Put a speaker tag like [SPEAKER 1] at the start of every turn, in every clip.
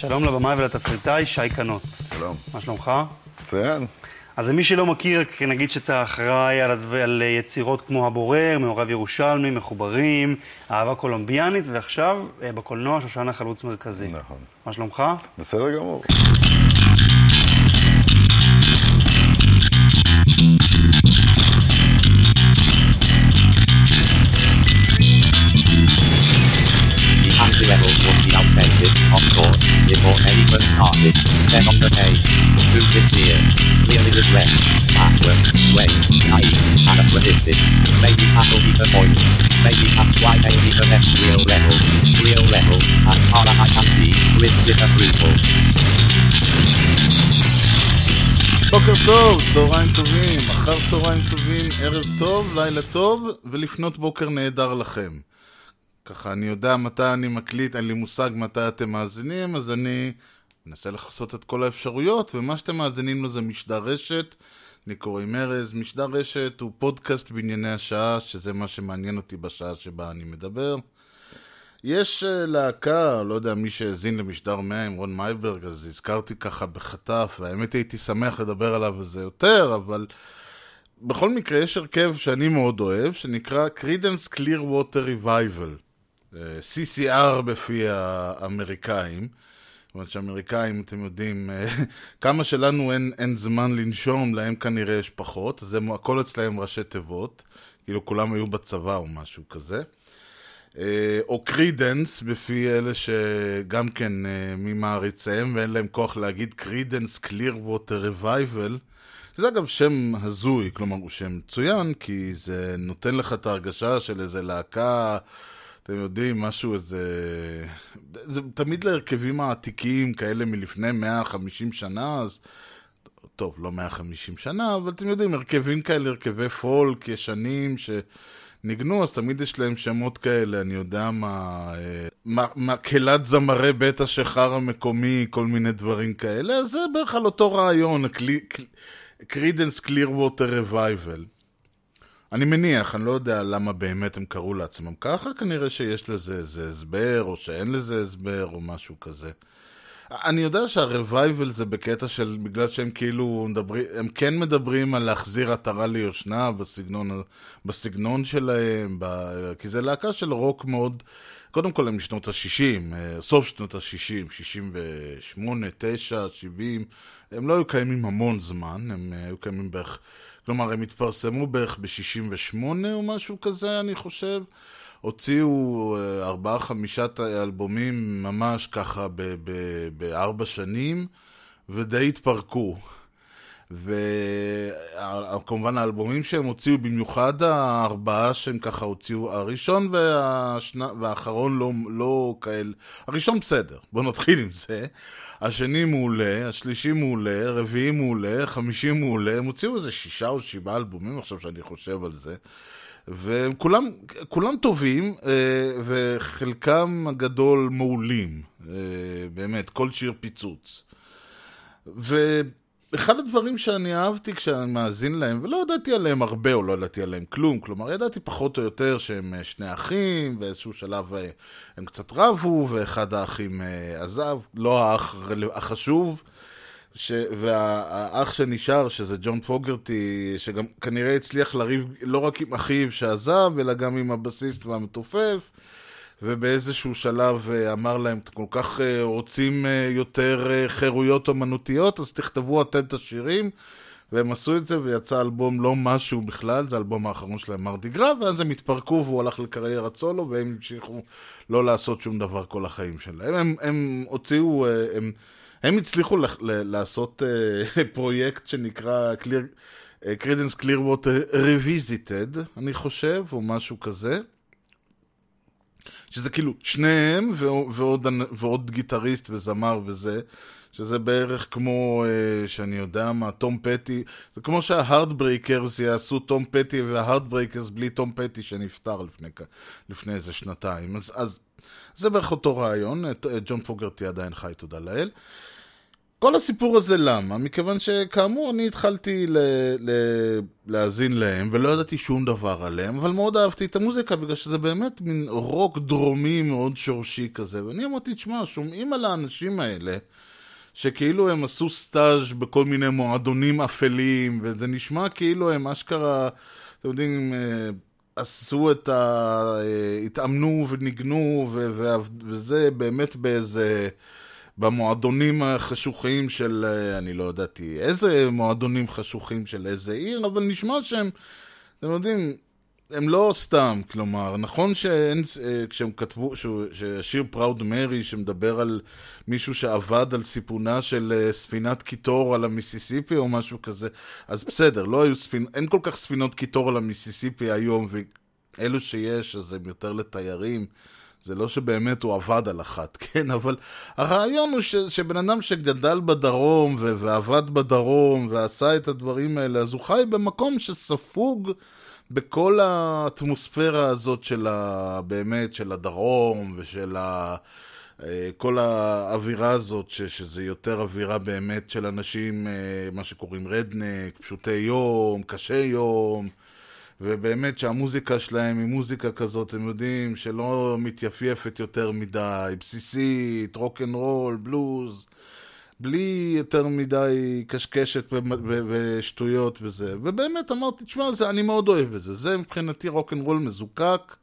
[SPEAKER 1] שלום לבמאי ולתסריטאי, שי קנות.
[SPEAKER 2] שלום.
[SPEAKER 1] מה שלומך?
[SPEAKER 2] מצוין.
[SPEAKER 1] אז למי שלא מכיר, נגיד שאתה אחראי על, על יצירות כמו הבורר, מעורב ירושלמי, מחוברים, אהבה קולומביאנית, ועכשיו אה, בקולנוע שושנה חלוץ מרכזי.
[SPEAKER 2] נכון.
[SPEAKER 1] מה שלומך?
[SPEAKER 2] בסדר גמור.
[SPEAKER 3] Started. Then on the page, too sincere, clearly regret, backward, wait, naive, anachronistic. Maybe that'll be the point. Maybe that's why they be the next real rebel. Real rebel, as far as I can see, with disapproval.
[SPEAKER 4] בוקר טוב, צהריים טובים, אחר צהריים טובים, ערב טוב, לילה טוב, ולפנות בוקר נהדר לכם. ככה, אני יודע מתי אני מקליט, אין לי מושג מתי אתם מאזינים, אז אני מנסה לכסות את כל האפשרויות, ומה שאתם מאזינים לו זה משדר רשת. אני קוראים ארז, משדר רשת הוא פודקאסט בענייני השעה, שזה מה שמעניין אותי בשעה שבה אני מדבר. יש אה, להקה, לא יודע, מי שהאזין למשדר 100 עם רון מייברג, אז הזכרתי ככה בחטף, והאמת הייתי שמח לדבר עליו וזה יותר, אבל בכל מקרה יש הרכב שאני מאוד אוהב, שנקרא Credence Clearwater Revival, אה, CCR בפי האמריקאים. זאת אומרת שהאמריקאים, אתם יודעים, אה, כמה שלנו אין, אין זמן לנשום, להם כנראה יש פחות, אז הם, הכל אצלהם ראשי תיבות, כאילו כולם היו בצבא או משהו כזה. אה, או Creedence, בפי אלה שגם כן אה, ממעריציהם ואין להם כוח להגיד Creedence Clearwater Revival. זה אגב שם הזוי, כלומר הוא שם מצוין, כי זה נותן לך את ההרגשה של איזה להקה, אתם יודעים, משהו איזה... זה תמיד להרכבים העתיקים כאלה מלפני 150 שנה, אז... טוב, לא 150 שנה, אבל אתם יודעים, הרכבים כאלה, הרכבי פולק ישנים שניגנו, אז תמיד יש להם שמות כאלה, אני יודע מה, אה, מקהלת זמרי בית השחר המקומי, כל מיני דברים כאלה, אז זה בערך על אותו רעיון, Creedence Clearwater Revival. אני מניח, אני לא יודע למה באמת הם קראו לעצמם ככה, כנראה שיש לזה איזה הסבר, או שאין לזה הסבר, או משהו כזה. אני יודע שהרווייבל זה בקטע של, בגלל שהם כאילו מדברים, הם כן מדברים על להחזיר עטרה ליושנה בסגנון, בסגנון שלהם, ב, כי זה להקה של רוק מאוד, קודם כל הם משנות ה-60, סוף שנות ה-60, 68, 9, 70, הם לא היו קיימים המון זמן, הם אה, היו קיימים בערך, כלומר הם התפרסמו בערך ב-68 או משהו כזה, אני חושב. הוציאו אה, ארבעה חמישה ת- אלבומים ממש ככה בארבע שנים, ודי התפרקו. וכמובן האלבומים שהם הוציאו, במיוחד הארבעה שהם ככה הוציאו, הראשון והשנה, והאחרון לא, לא כאלה, הראשון בסדר, בואו נתחיל עם זה. השני מעולה, השלישי מעולה, הרביעי מעולה, חמישי מעולה, הם הוציאו איזה שישה או שבעה אלבומים עכשיו שאני חושב על זה. וכולם כולם טובים, אה, וחלקם הגדול מעולים. אה, באמת, כל שיר פיצוץ. ואחד הדברים שאני אהבתי כשאני מאזין להם, ולא ידעתי עליהם הרבה או לא ידעתי עליהם כלום, כלומר ידעתי פחות או יותר שהם אה, שני אחים, באיזשהו שלב אה, הם קצת רבו, ואחד האחים אה, עזב, לא האח החשוב. ש... והאח שנשאר, שזה ג'ון פוגרטי, שגם כנראה הצליח לריב לא רק עם אחיו שעזב, אלא גם עם הבסיסט והמתופף, ובאיזשהו שלב אה, אמר להם, אתם כל כך אה, רוצים אה, יותר חירויות אומנותיות, אז תכתבו אתם את השירים. והם עשו את זה ויצא אלבום לא משהו בכלל, זה האלבום האחרון שלהם מרדי גרא, ואז הם התפרקו והוא הלך לקריירת סולו והם המשיכו לא לעשות שום דבר כל החיים שלהם. הם, הם הוציאו, הם, הם הצליחו לח- ל- לעשות פרויקט שנקרא אה, Credence Clearwater Revisited, אני חושב, או משהו כזה. שזה כאילו שניהם ועוד, ועוד, ועוד גיטריסט וזמר וזה, שזה בערך כמו, אה, שאני יודע מה, תום פטי, זה כמו שה Heartbreakers יעשו תום פטי וה Heartbreakers בלי תום פטי שנפטר לפני, לפני איזה שנתיים. אז, אז זה בערך אותו רעיון, את ג'ון פוגרטי עדיין חי, תודה לאל. כל הסיפור הזה למה? מכיוון שכאמור אני התחלתי ל- ל- להאזין להם ולא ידעתי שום דבר עליהם, אבל מאוד אהבתי את המוזיקה בגלל שזה באמת מין רוק דרומי מאוד שורשי כזה, ואני אמרתי, תשמע, שומעים על האנשים האלה שכאילו הם עשו סטאז' בכל מיני מועדונים אפלים, וזה נשמע כאילו הם אשכרה, אתם יודעים, אה, עשו את ה... אה, התאמנו וניגנו, ו- ו- וזה באמת באיזה... במועדונים החשוכים של, אה, אני לא ידעתי איזה מועדונים חשוכים של איזה עיר, אבל נשמע שהם, אתם יודעים, הם לא סתם, כלומר, נכון שאין, אה, כשהם כתבו, שהשיר פראוד מרי, שמדבר על מישהו שעבד על סיפונה של אה, ספינת קיטור על המיסיסיפי או משהו כזה, אז בסדר, לא היו ספינ... אין כל כך ספינות קיטור על המיסיסיפי היום, ואלו שיש, אז הם יותר לתיירים. זה לא שבאמת הוא עבד על אחת, כן? אבל הרעיון הוא ש, שבן אדם שגדל בדרום ו, ועבד בדרום ועשה את הדברים האלה, אז הוא חי במקום שספוג בכל האטמוספירה הזאת של ה... באמת, של הדרום ושל ה... אה, כל האווירה הזאת, ש, שזה יותר אווירה באמת של אנשים, אה, מה שקוראים redneck, פשוטי יום, קשי יום, ובאמת שהמוזיקה שלהם היא מוזיקה כזאת, אתם יודעים, שלא מתייפייפת יותר מדי, בסיסית, רוק אנד רול, בלוז, בלי יותר מדי קשקשת ושטויות וזה. ובאמת אמרתי, תשמע, זה, אני מאוד אוהב את זה. זה מבחינתי רוק אנד רול מזוקק,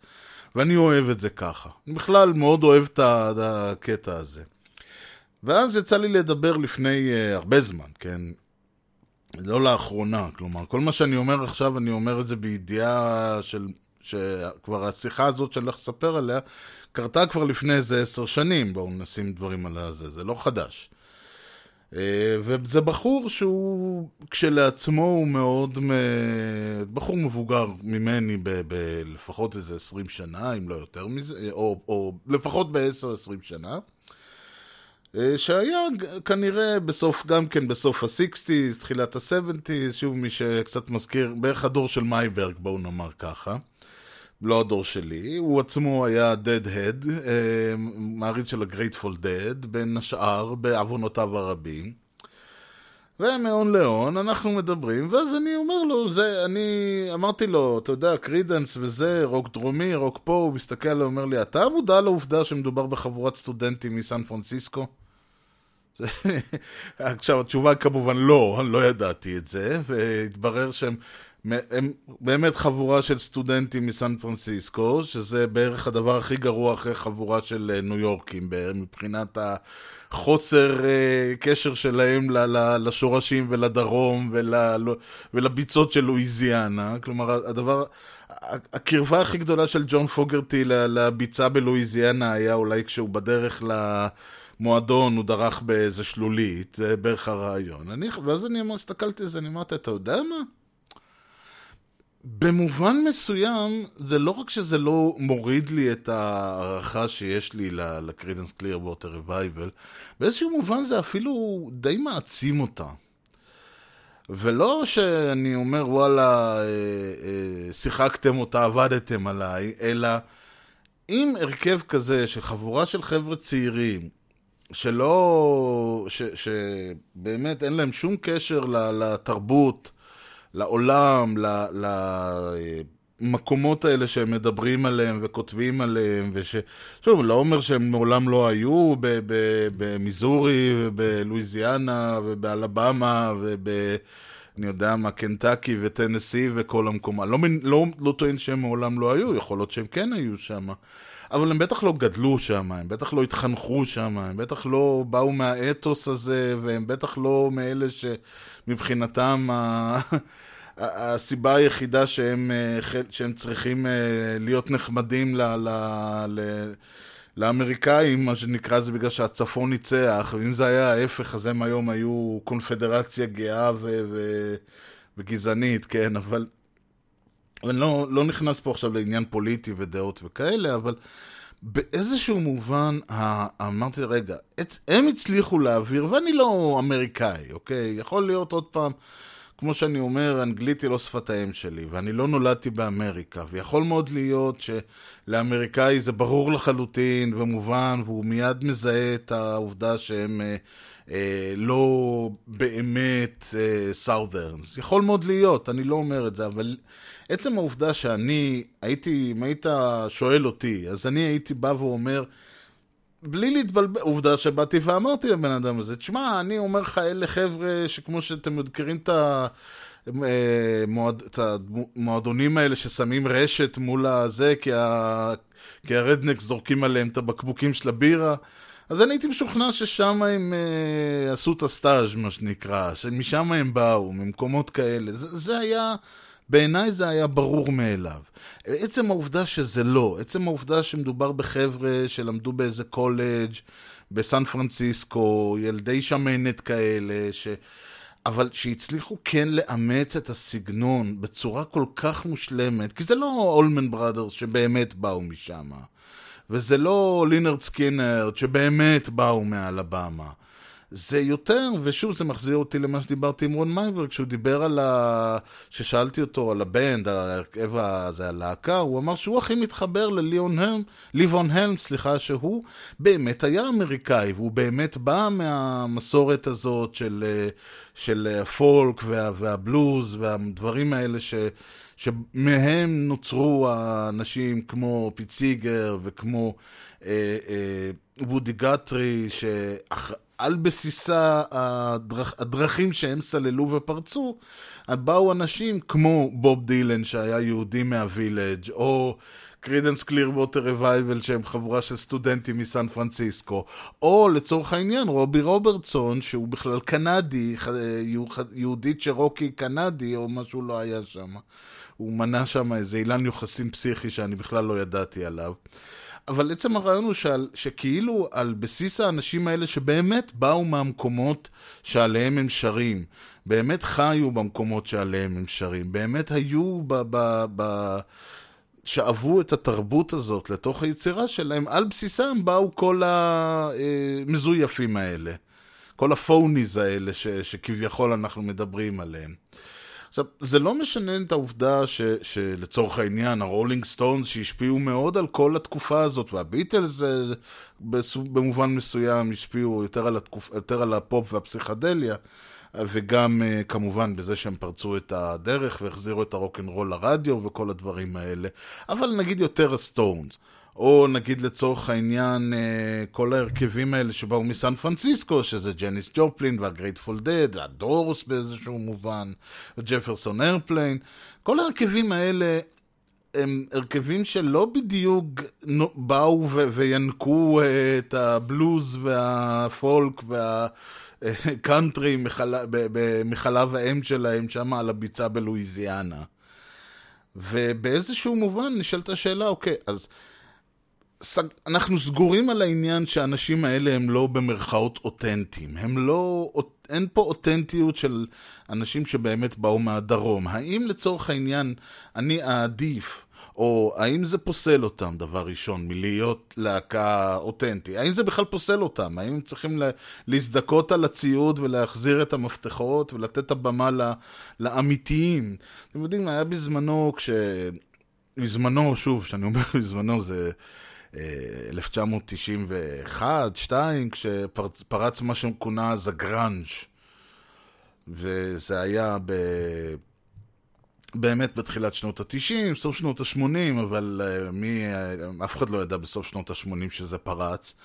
[SPEAKER 4] ואני אוהב את זה ככה. אני בכלל מאוד אוהב את הקטע הזה. ואז יצא לי לדבר לפני uh, הרבה זמן, כן? לא לאחרונה, כלומר, כל מה שאני אומר עכשיו, אני אומר את זה בידיעה של... שכבר השיחה הזאת שאני הולך לספר עליה, קרתה כבר לפני איזה עשר שנים, בואו נשים דברים על הזה, זה לא חדש. אה, וזה בחור שהוא כשלעצמו הוא מאוד, מ- בחור מבוגר ממני ב- ב- לפחות איזה 20 שנה, אם לא יותר מזה, או, או לפחות ב-10-20 שנה. אה, שהיה כנראה בסוף, גם כן בסוף ה-60's, תחילת ה-70's, שוב מי שקצת מזכיר, בערך הדור של מייברג, בואו נאמר ככה. לא הדור שלי, הוא עצמו היה Deadhead, אה, מעריץ של ה-Grateful Dead, בין השאר בעוונותיו הרבים. ומהון להון אנחנו מדברים, ואז אני אומר לו, זה, אני אמרתי לו, אתה יודע, Creedence וזה, רוק דרומי, רוק פה, הוא מסתכל עליי, אומר לי, אתה מודע לעובדה שמדובר בחבורת סטודנטים מסן פרנסיסקו? עכשיו, התשובה כמובן לא, אני לא ידעתי את זה, והתברר שהם הם באמת חבורה של סטודנטים מסן פרנסיסקו, שזה בערך הדבר הכי גרוע אחרי חבורה של אה, ניו יורקים, מבחינת החוסר אה, קשר שלהם ל- ל- לשורשים ולדרום ול, ולביצות של לואיזיאנה. כלומר, הדבר, הקרבה הכי גדולה של ג'ון פוגרטי ל- לביצה בלואיזיאנה היה אולי כשהוא בדרך ל... מועדון, הוא דרך באיזה שלולית, זה בערך הרעיון. אני, ואז אני הסתכלתי על זה, אני אמרתי, אתה יודע מה? במובן מסוים, זה לא רק שזה לא מוריד לי את ההערכה שיש לי לקרידנס קליר ווטר רווייבל, באיזשהו מובן זה אפילו די מעצים אותה. ולא שאני אומר, וואלה, אה, אה, שיחקתם אותה, עבדתם עליי, אלא אם הרכב כזה של חבורה של חבר'ה צעירים, שלא, ש, שבאמת אין להם שום קשר לתרבות, לעולם, למקומות האלה שהם מדברים עליהם וכותבים עליהם, וש... שוב, לא אומר שהם מעולם לא היו במיזורי ובלואיזיאנה ובאלבמה וב... אני יודע מה, קנטקי וטנסי וכל המקומות. לא, לא, לא טוען שהם מעולם לא היו, יכול להיות שהם כן היו שם. אבל הם בטח לא גדלו שם, הם בטח לא התחנכו שם, הם בטח לא באו מהאתוס הזה, והם בטח לא מאלה שמבחינתם ה... הסיבה היחידה שהם, שהם צריכים להיות נחמדים ל... ל... ל... לאמריקאים, מה שנקרא, זה בגלל שהצפון ניצח, ואם זה היה ההפך, אז הם היום היו קונפדרציה גאה ו... ו... וגזענית, כן, אבל... אני לא, לא נכנס פה עכשיו לעניין פוליטי ודעות וכאלה, אבל באיזשהו מובן, אמרתי, רגע, הם הצליחו להעביר, ואני לא אמריקאי, אוקיי? יכול להיות עוד פעם, כמו שאני אומר, אנגלית היא לא שפת האם שלי, ואני לא נולדתי באמריקה, ויכול מאוד להיות שלאמריקאי זה ברור לחלוטין ומובן, והוא מיד מזהה את העובדה שהם אה, אה, לא באמת אה, סאות'רנס. יכול מאוד להיות, אני לא אומר את זה, אבל עצם העובדה שאני הייתי, אם היית שואל אותי, אז אני הייתי בא ואומר, בלי להתבלבל, עובדה שבאתי ואמרתי לבן אדם הזה, תשמע, אני אומר לך, אלה חבר'ה שכמו שאתם מכירים את ה... אה, את המועדונים האלה ששמים רשת מול הזה, כי, ה, כי הרדנקס זורקים עליהם את הבקבוקים של הבירה. אז אני הייתי משוכנע ששם הם uh, עשו את הסטאז', מה שנקרא, שמשם הם באו, ממקומות כאלה. זה, זה היה בעיניי זה היה ברור מאליו. עצם העובדה שזה לא, עצם העובדה שמדובר בחבר'ה שלמדו באיזה קולג' בסן פרנסיסקו, ילדי שמנת כאלה, ש... אבל שהצליחו כן לאמץ את הסגנון בצורה כל כך מושלמת, כי זה לא Allman Brothers שבאמת באו משם, וזה לא Lynyrd Skynyrd שבאמת באו מאלבמה. זה יותר, ושוב זה מחזיר אותי למה שדיברתי עם רון מייברג, כשהוא דיבר על ה... ששאלתי אותו על הבנד, על ההרכב הזה, הלהקה, הוא אמר שהוא הכי מתחבר לליאון הלם, ליבון הלם, סליחה, שהוא באמת היה אמריקאי, והוא באמת בא מהמסורת הזאת של, של הפולק וה, והבלוז והדברים האלה ש... שמהם נוצרו האנשים כמו פיציגר וכמו אה, אה, וודי גטרי, שאח... על בסיסה הדרכ, הדרכים שהם סללו ופרצו, באו אנשים כמו בוב דילן שהיה יהודי מהווילג', או Creedence Clearwater Revival שהם חבורה של סטודנטים מסן פרנסיסקו, או לצורך העניין רובי רוברטסון שהוא בכלל קנדי, יהודי צ'רוקי קנדי או משהו לא היה שם. הוא מנה שם איזה אילן יוחסין פסיכי שאני בכלל לא ידעתי עליו. אבל עצם הרעיון הוא שעל, שכאילו על בסיס האנשים האלה שבאמת באו מהמקומות שעליהם הם שרים, באמת חיו במקומות שעליהם הם שרים, באמת היו ב... ב, ב שאבו את התרבות הזאת לתוך היצירה שלהם, על בסיסם באו כל המזויפים האלה. כל ה phonies האלה ש, שכביכול אנחנו מדברים עליהם. עכשיו, זה לא משנה את העובדה ש, שלצורך העניין, הרולינג סטונס שהשפיעו מאוד על כל התקופה הזאת, והביטלס במובן מסוים השפיעו יותר על, התקופ, יותר על הפופ והפסיכדליה, וגם כמובן בזה שהם פרצו את הדרך והחזירו את הרוקנרול לרדיו וכל הדברים האלה, אבל נגיד יותר הסטונס. או נגיד לצורך העניין אה, כל ההרכבים האלה שבאו מסן פרנסיסקו, שזה ג'ניס ג'ופלין והגרייטפול דד, הדורס באיזשהו מובן, וג'פרסון איירפליין, כל ההרכבים האלה הם הרכבים שלא בדיוק באו ו- וינקו אה, את הבלוז והפולק והקאנטרי מחלב האם שלהם שם על הביצה בלואיזיאנה. ובאיזשהו מובן נשאלת השאלה, אוקיי, אז אנחנו סגורים על העניין שהאנשים האלה הם לא במרכאות אותנטיים. הם לא... אין פה אותנטיות של אנשים שבאמת באו מהדרום. האם לצורך העניין אני אעדיף, או האם זה פוסל אותם, דבר ראשון, מלהיות להקה אותנטי? האם זה בכלל פוסל אותם? האם הם צריכים להזדכות על הציוד ולהחזיר את המפתחות ולתת את הבמה לאמיתיים? אתם יודעים, היה בזמנו, כש... בזמנו, שוב, כשאני אומר בזמנו, זה... 1991, 2, כשפרץ מה שכונה אז הגראנג' וזה היה ב... באמת בתחילת שנות ה-90, סוף שנות ה-80, אבל uh, מי, uh, אף אחד לא ידע בסוף שנות ה-80 שזה פרץ.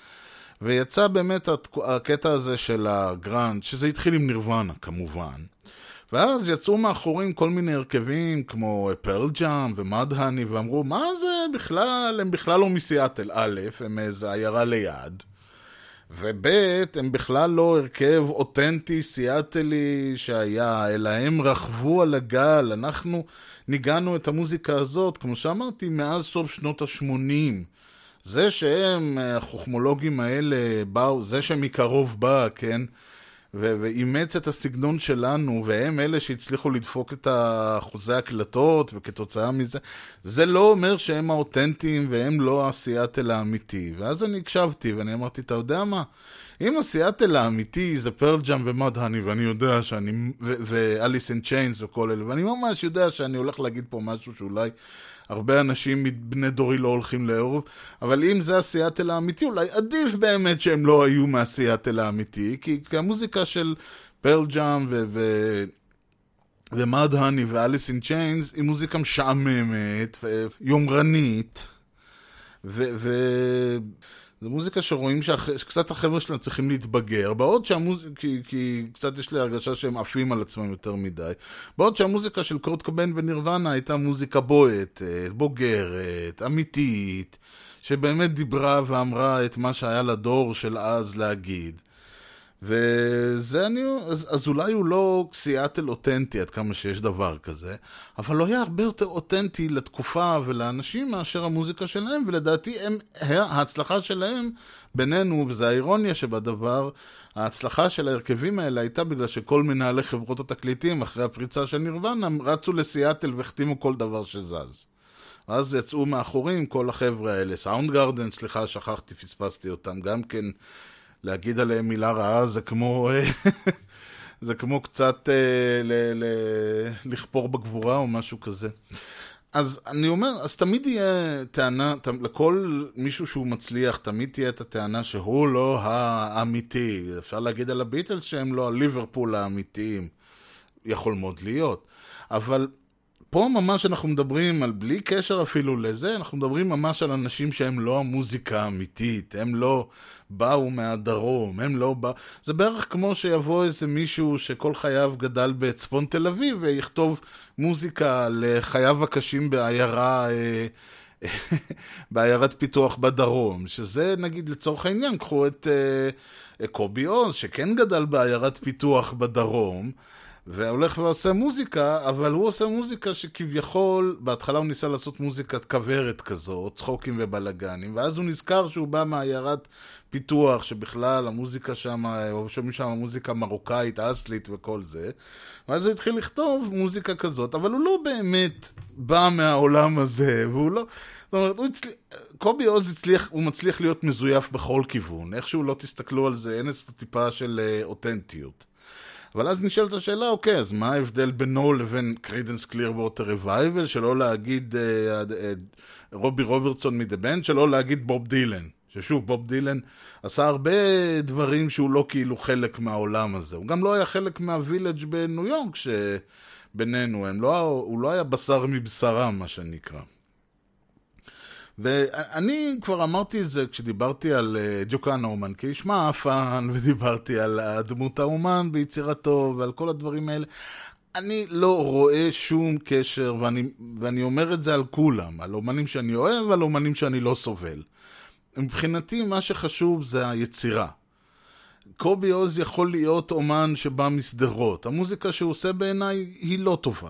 [SPEAKER 4] ויצא באמת הקטע הזה של הגראנד, שזה התחיל עם נירוונה כמובן. ואז יצאו מאחורים כל מיני הרכבים כמו פרל ג'אם ומדהני ואמרו מה זה בכלל, הם בכלל לא מסיאטל א', הם איזה עיירה ליד וב' הם בכלל לא הרכב אותנטי סיאטלי שהיה, אלא הם רכבו על הגל, אנחנו ניגענו את המוזיקה הזאת, כמו שאמרתי, מאז סוף שנות ה-80. זה שהם, החוכמולוגים האלה, באו, זה שמקרוב בא, כן? ואימץ את הסגנון שלנו, והם אלה שהצליחו לדפוק את אחוזי הקלטות, וכתוצאה מזה, זה לא אומר שהם האותנטיים והם לא הסיאטל האמיתי. ואז אני הקשבתי, ואני אמרתי, אתה יודע מה? אם הסיאטל האמיתי זה פרל ג'אם ומאד האני, ואני יודע שאני, ואליס אין צ'יינס וכל אלה, ואני ממש יודע שאני הולך להגיד פה משהו שאולי הרבה אנשים מבני דורי לא הולכים לאהוב, אבל אם זה הסיאטל האמיתי, אולי עדיף באמת שהם לא היו מהסיאטל האמיתי, כי, כי המוזיקה של פרל ג'אם ו... ו ומאד האני ואליס אין צ'יינס היא מוזיקה משעממת ויומרנית ו... ו... זו מוזיקה שרואים. שקצת החבר'ה שלהם צריכים להתבגר, בעוד שהמוזיקה, כי, כי קצת יש לי הרגשה שהם עפים על עצמם יותר מדי, בעוד שהמוזיקה של קורט קובן ונירוונה הייתה מוזיקה בועטת, בוגרת, אמיתית, שבאמת דיברה ואמרה את מה שהיה לדור של אז להגיד. וזה אני, אז, אז אולי הוא לא סיאטל אותנטי עד כמה שיש דבר כזה, אבל הוא היה הרבה יותר אותנטי לתקופה ולאנשים מאשר המוזיקה שלהם, ולדעתי הם, ההצלחה שלהם בינינו, וזו האירוניה שבדבר, ההצלחה של ההרכבים האלה הייתה בגלל שכל מנהלי חברות התקליטים אחרי הפריצה של נירוונה רצו לסיאטל והחתימו כל דבר שזז. אז יצאו מאחורים כל החבר'ה האלה, סאונד גרדן, סליחה, שכחתי, פספסתי אותם, גם כן להגיד עליהם מילה רעה זה כמו... זה כמו קצת אה, ל- ל- לכפור בגבורה או משהו כזה. אז אני אומר, אז תמיד יהיה טענה, ת, לכל מישהו שהוא מצליח, תמיד תהיה את הטענה שהוא לא האמיתי. אפשר להגיד על הביטלס שהם לא הליברפול האמיתיים. יכול מאוד להיות. אבל פה ממש אנחנו מדברים על, בלי קשר אפילו לזה, אנחנו מדברים ממש על אנשים שהם לא המוזיקה האמיתית, הם לא באו מהדרום, הם לא באו... זה בערך כמו שיבוא איזה מישהו שכל חייו גדל בצפון תל אביב ויכתוב מוזיקה לחייו הקשים בעיירה... אה, בעיירת פיתוח בדרום, שזה נגיד לצורך העניין, קחו את uh, קובי עוז, שכן גדל בעיירת פיתוח בדרום, והולך ועושה מוזיקה, אבל הוא עושה מוזיקה שכביכול, בהתחלה הוא ניסה לעשות מוזיקת כוורת כזו, צחוקים ובלאגנים, ואז הוא נזכר שהוא בא מעיירת פיתוח, שבכלל המוזיקה שם, שומעים שם מוזיקה מרוקאית, אסלית וכל זה, ואז הוא התחיל לכתוב מוזיקה כזאת, אבל הוא לא באמת בא מהעולם הזה, והוא לא... זאת אומרת, הוא הצליח, קובי עוז הצליח, הוא מצליח להיות מזויף בכל כיוון, איכשהו לא תסתכלו על זה, אין אצלו טיפה של אה, אותנטיות. אבל אז נשאלת השאלה, אוקיי, אז מה ההבדל בינו לבין קרידנס קליר ווטר רווייבל, שלא להגיד אה, אה, רובי רוברטסון מדה בנד, שלא להגיד בוב דילן. ששוב, בוב דילן עשה הרבה דברים שהוא לא כאילו חלק מהעולם הזה. הוא גם לא היה חלק מהווילג' בניו יורק שבינינו, לא, הוא לא היה בשר מבשרם, מה שנקרא. ואני כבר אמרתי את זה כשדיברתי על אה, דיוקן האומן כאיש מאפן, ודיברתי על הדמות האומן ביצירתו ועל כל הדברים האלה. אני לא רואה שום קשר, ואני, ואני אומר את זה על כולם, על אומנים שאני אוהב ועל אומנים שאני לא סובל. מבחינתי מה שחשוב זה היצירה. קובי עוז יכול להיות אומן שבא משדרות. המוזיקה שהוא עושה בעיניי היא לא טובה.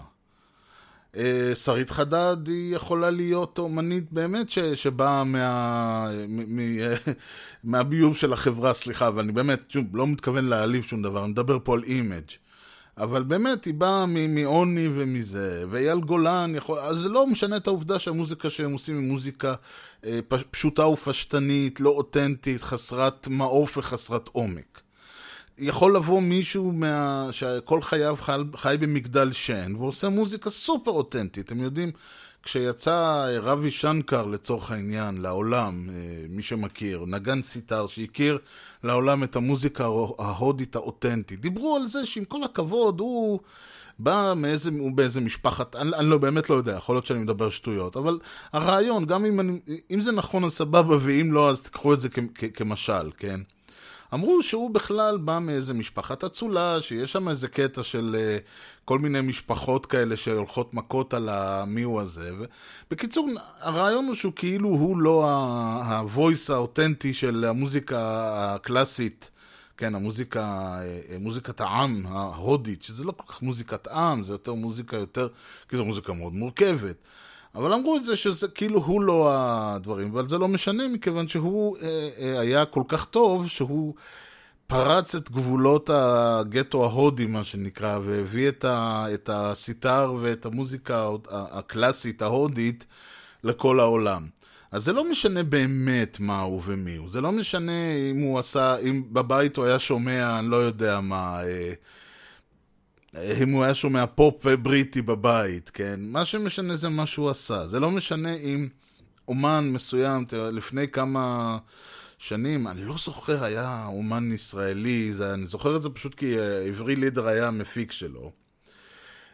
[SPEAKER 4] אה, שרית חדד היא יכולה להיות אומנית באמת ש, שבאה מה, מ, מ, מהביוב של החברה, סליחה, אבל אני באמת, שוב, לא מתכוון להעליב שום דבר, אני מדבר פה על image. אבל באמת, היא באה מעוני ומזה, ואייל גולן יכול... אז זה לא משנה את העובדה שהמוזיקה שהם עושים היא מוזיקה אה, פשוטה ופשטנית, לא אותנטית, חסרת מעוף וחסרת עומק. יכול לבוא מישהו מה... שכל חייו חי, במגדל שן ועושה מוזיקה סופר אותנטית. אתם יודעים, כשיצא רבי שנקר לצורך העניין לעולם, אה, מי שמכיר, נגן סיטר שהכיר לעולם את המוזיקה ההודית האותנטית, דיברו על זה שעם כל הכבוד הוא... בא מאיזה, הוא באיזה משפחת, אני, אני לא, באמת לא יודע, יכול להיות שאני מדבר שטויות, אבל הרעיון, גם אם, אני, אם זה נכון אז סבבה, ואם לא אז תקחו את זה כ, כ, כמשל, כן? אמרו שהוא בכלל בא מאיזה משפחת אצולה, שיש שם איזה קטע של uh, כל מיני משפחות כאלה שהולכות מכות על המיהו הזה. ו... בקיצור, הרעיון הוא שהוא כאילו הוא לא ה-voice האותנטי של המוזיקה הקלאסית. כן, המוזיקה, אה, מוזיקת העם ההודית, שזה לא כל כך מוזיקת עם, זה יותר מוזיקה יותר, כי זו מוזיקה מאוד מורכבת. אבל אמרו את זה שזה כאילו הוא לא הדברים, אבל זה לא משנה מכיוון שהוא אה, אה, היה כל כך טוב שהוא פרץ את גבולות הגטו ההודי מה שנקרא והביא את, ה, את הסיטר ואת המוזיקה הקלאסית ההודית לכל העולם. אז זה לא משנה באמת מה הוא ומי הוא. זה לא משנה אם הוא עשה, אם בבית הוא היה שומע, אני לא יודע מה, אה, אם הוא היה שומע פופ בריטי בבית, כן? מה שמשנה זה מה שהוא עשה. זה לא משנה אם אומן מסוים, תראה, לפני כמה שנים, אני לא זוכר, היה אומן ישראלי, זה, אני זוכר את זה פשוט כי אה, עברי לידר היה המפיק שלו.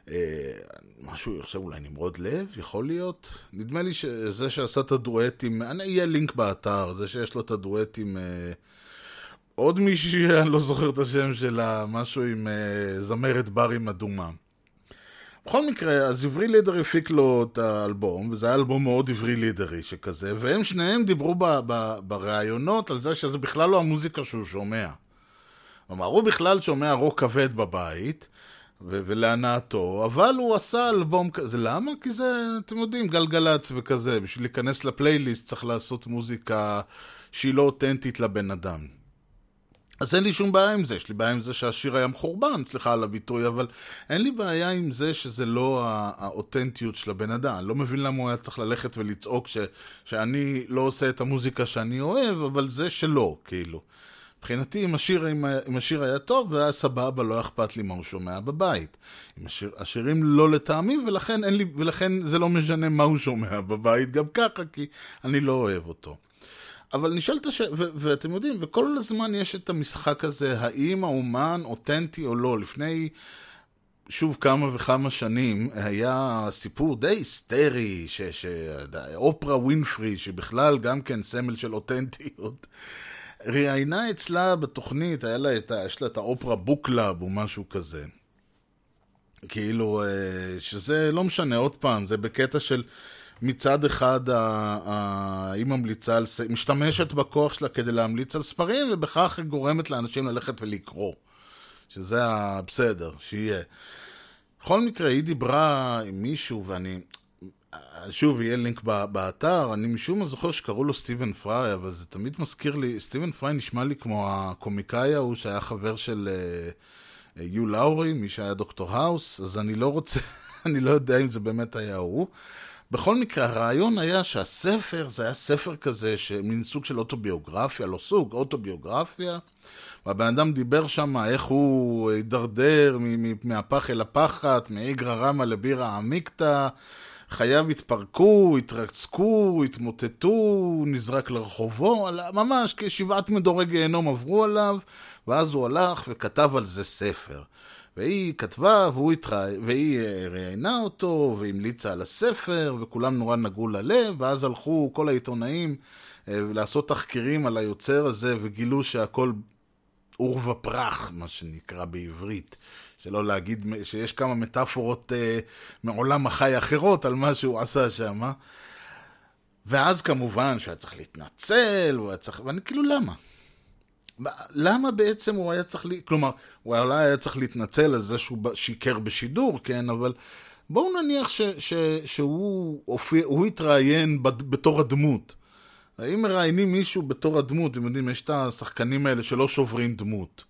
[SPEAKER 4] אה, משהו, עכשיו אולי נמרוד לב, יכול להיות? נדמה לי שזה שעשה את הדואטים, אני יהיה לינק באתר, זה שיש לו את הדואטים, אה, עוד מישהי, אני לא זוכר את השם שלה, משהו עם אה, זמרת בר עם אדומה. בכל מקרה, אז עברי לידר הפיק לו את האלבום, וזה היה אלבום מאוד עברי לידרי שכזה, והם שניהם דיברו בראיונות על זה שזה בכלל לא המוזיקה שהוא שומע. כלומר, הוא בכלל שומע רוק כבד בבית, ולהנאתו, אבל הוא עשה אלבום כזה, למה? כי זה, אתם יודעים, גלגלצ וכזה, בשביל להיכנס לפלייליסט צריך לעשות מוזיקה שהיא לא אותנטית לבן אדם. אז אין לי שום בעיה עם זה, יש לי בעיה עם זה שהשיר היה מחורבן, סליחה על הביטוי, אבל אין לי בעיה עם זה שזה לא הא- האותנטיות של הבן אדם. אני לא מבין למה הוא היה צריך ללכת ולצעוק ש, שאני לא עושה את המוזיקה שאני אוהב, אבל זה שלא, כאילו. מבחינתי, אם השיר, אם, אם השיר היה טוב, והיה סבבה, לא אכפת לי מה הוא שומע בבית. אם השיר, השירים לא לטעמי, ולכן, לי, ולכן זה לא משנה מה הוא שומע בבית, גם ככה, כי אני לא אוהב אותו. אבל נשאלת הש... ו- ואתם יודעים, וכל הזמן יש את המשחק הזה, האם האומן אותנטי או לא. לפני, שוב, כמה וכמה שנים, היה סיפור די היסטרי, ש... ש... אופרה ווינפרי, שבכלל גם כן סמל של אותנטיות, ראיינה אצלה בתוכנית, היה לה את. יש לה את האופרה book club או משהו כזה. כאילו, אה, שזה לא משנה, עוד פעם, זה בקטע של מצד אחד היא ממליצה על, משתמשת בכוח שלה כדי להמליץ על ספרים, ובכך היא גורמת לאנשים ללכת ולקרוא. שזה בסדר, שיהיה. בכל מקרה, היא דיברה עם מישהו, ואני... שוב, יהיה לינק באתר, אני משום מה זוכר שקראו לו סטיבן פריי, אבל זה תמיד מזכיר לי, סטיבן פריי נשמע לי כמו הקומיקאי ההוא שהיה חבר של אה, יו לאורי, מי שהיה דוקטור האוס, אז אני לא רוצה, אני לא יודע אם זה באמת היה הוא. בכל מקרה, הרעיון היה שהספר, זה היה ספר כזה, מין סוג של אוטוביוגרפיה, לא סוג, אוטוביוגרפיה, והבן אדם דיבר שם איך הוא הידרדר מהפח אל הפחת, מאיגרא רמא לבירא עמיקתא, חייו התפרקו, התרצקו, התמוטטו, נזרק לרחובו, ממש כשבעת מדורי גיהנום עברו עליו, ואז הוא הלך וכתב על זה ספר. והיא כתבה, והוא התרא... והיא אה, ראיינה אותו, והמליצה על הספר, וכולם נורא נגעו ללב, ואז הלכו כל העיתונאים אה, לעשות תחקירים על היוצר הזה, וגילו שהכל עור ופרח, מה שנקרא בעברית. שלא להגיד שיש כמה מטאפורות אה, מעולם החי אחרות על מה שהוא עשה שם. ואז כמובן שהיה צריך להתנצל, הוא צריך... ואני כאילו, למה? למה בעצם הוא היה צריך, לי... כלומר, הוא אולי היה צריך להתנצל על זה שהוא שיקר בשידור, כן, אבל בואו נניח ש, ש, שהוא הופיע, התראיין בתור הדמות. אם מראיינים מישהו בתור הדמות, אתם יודעים, יש את השחקנים האלה שלא שוברים דמות.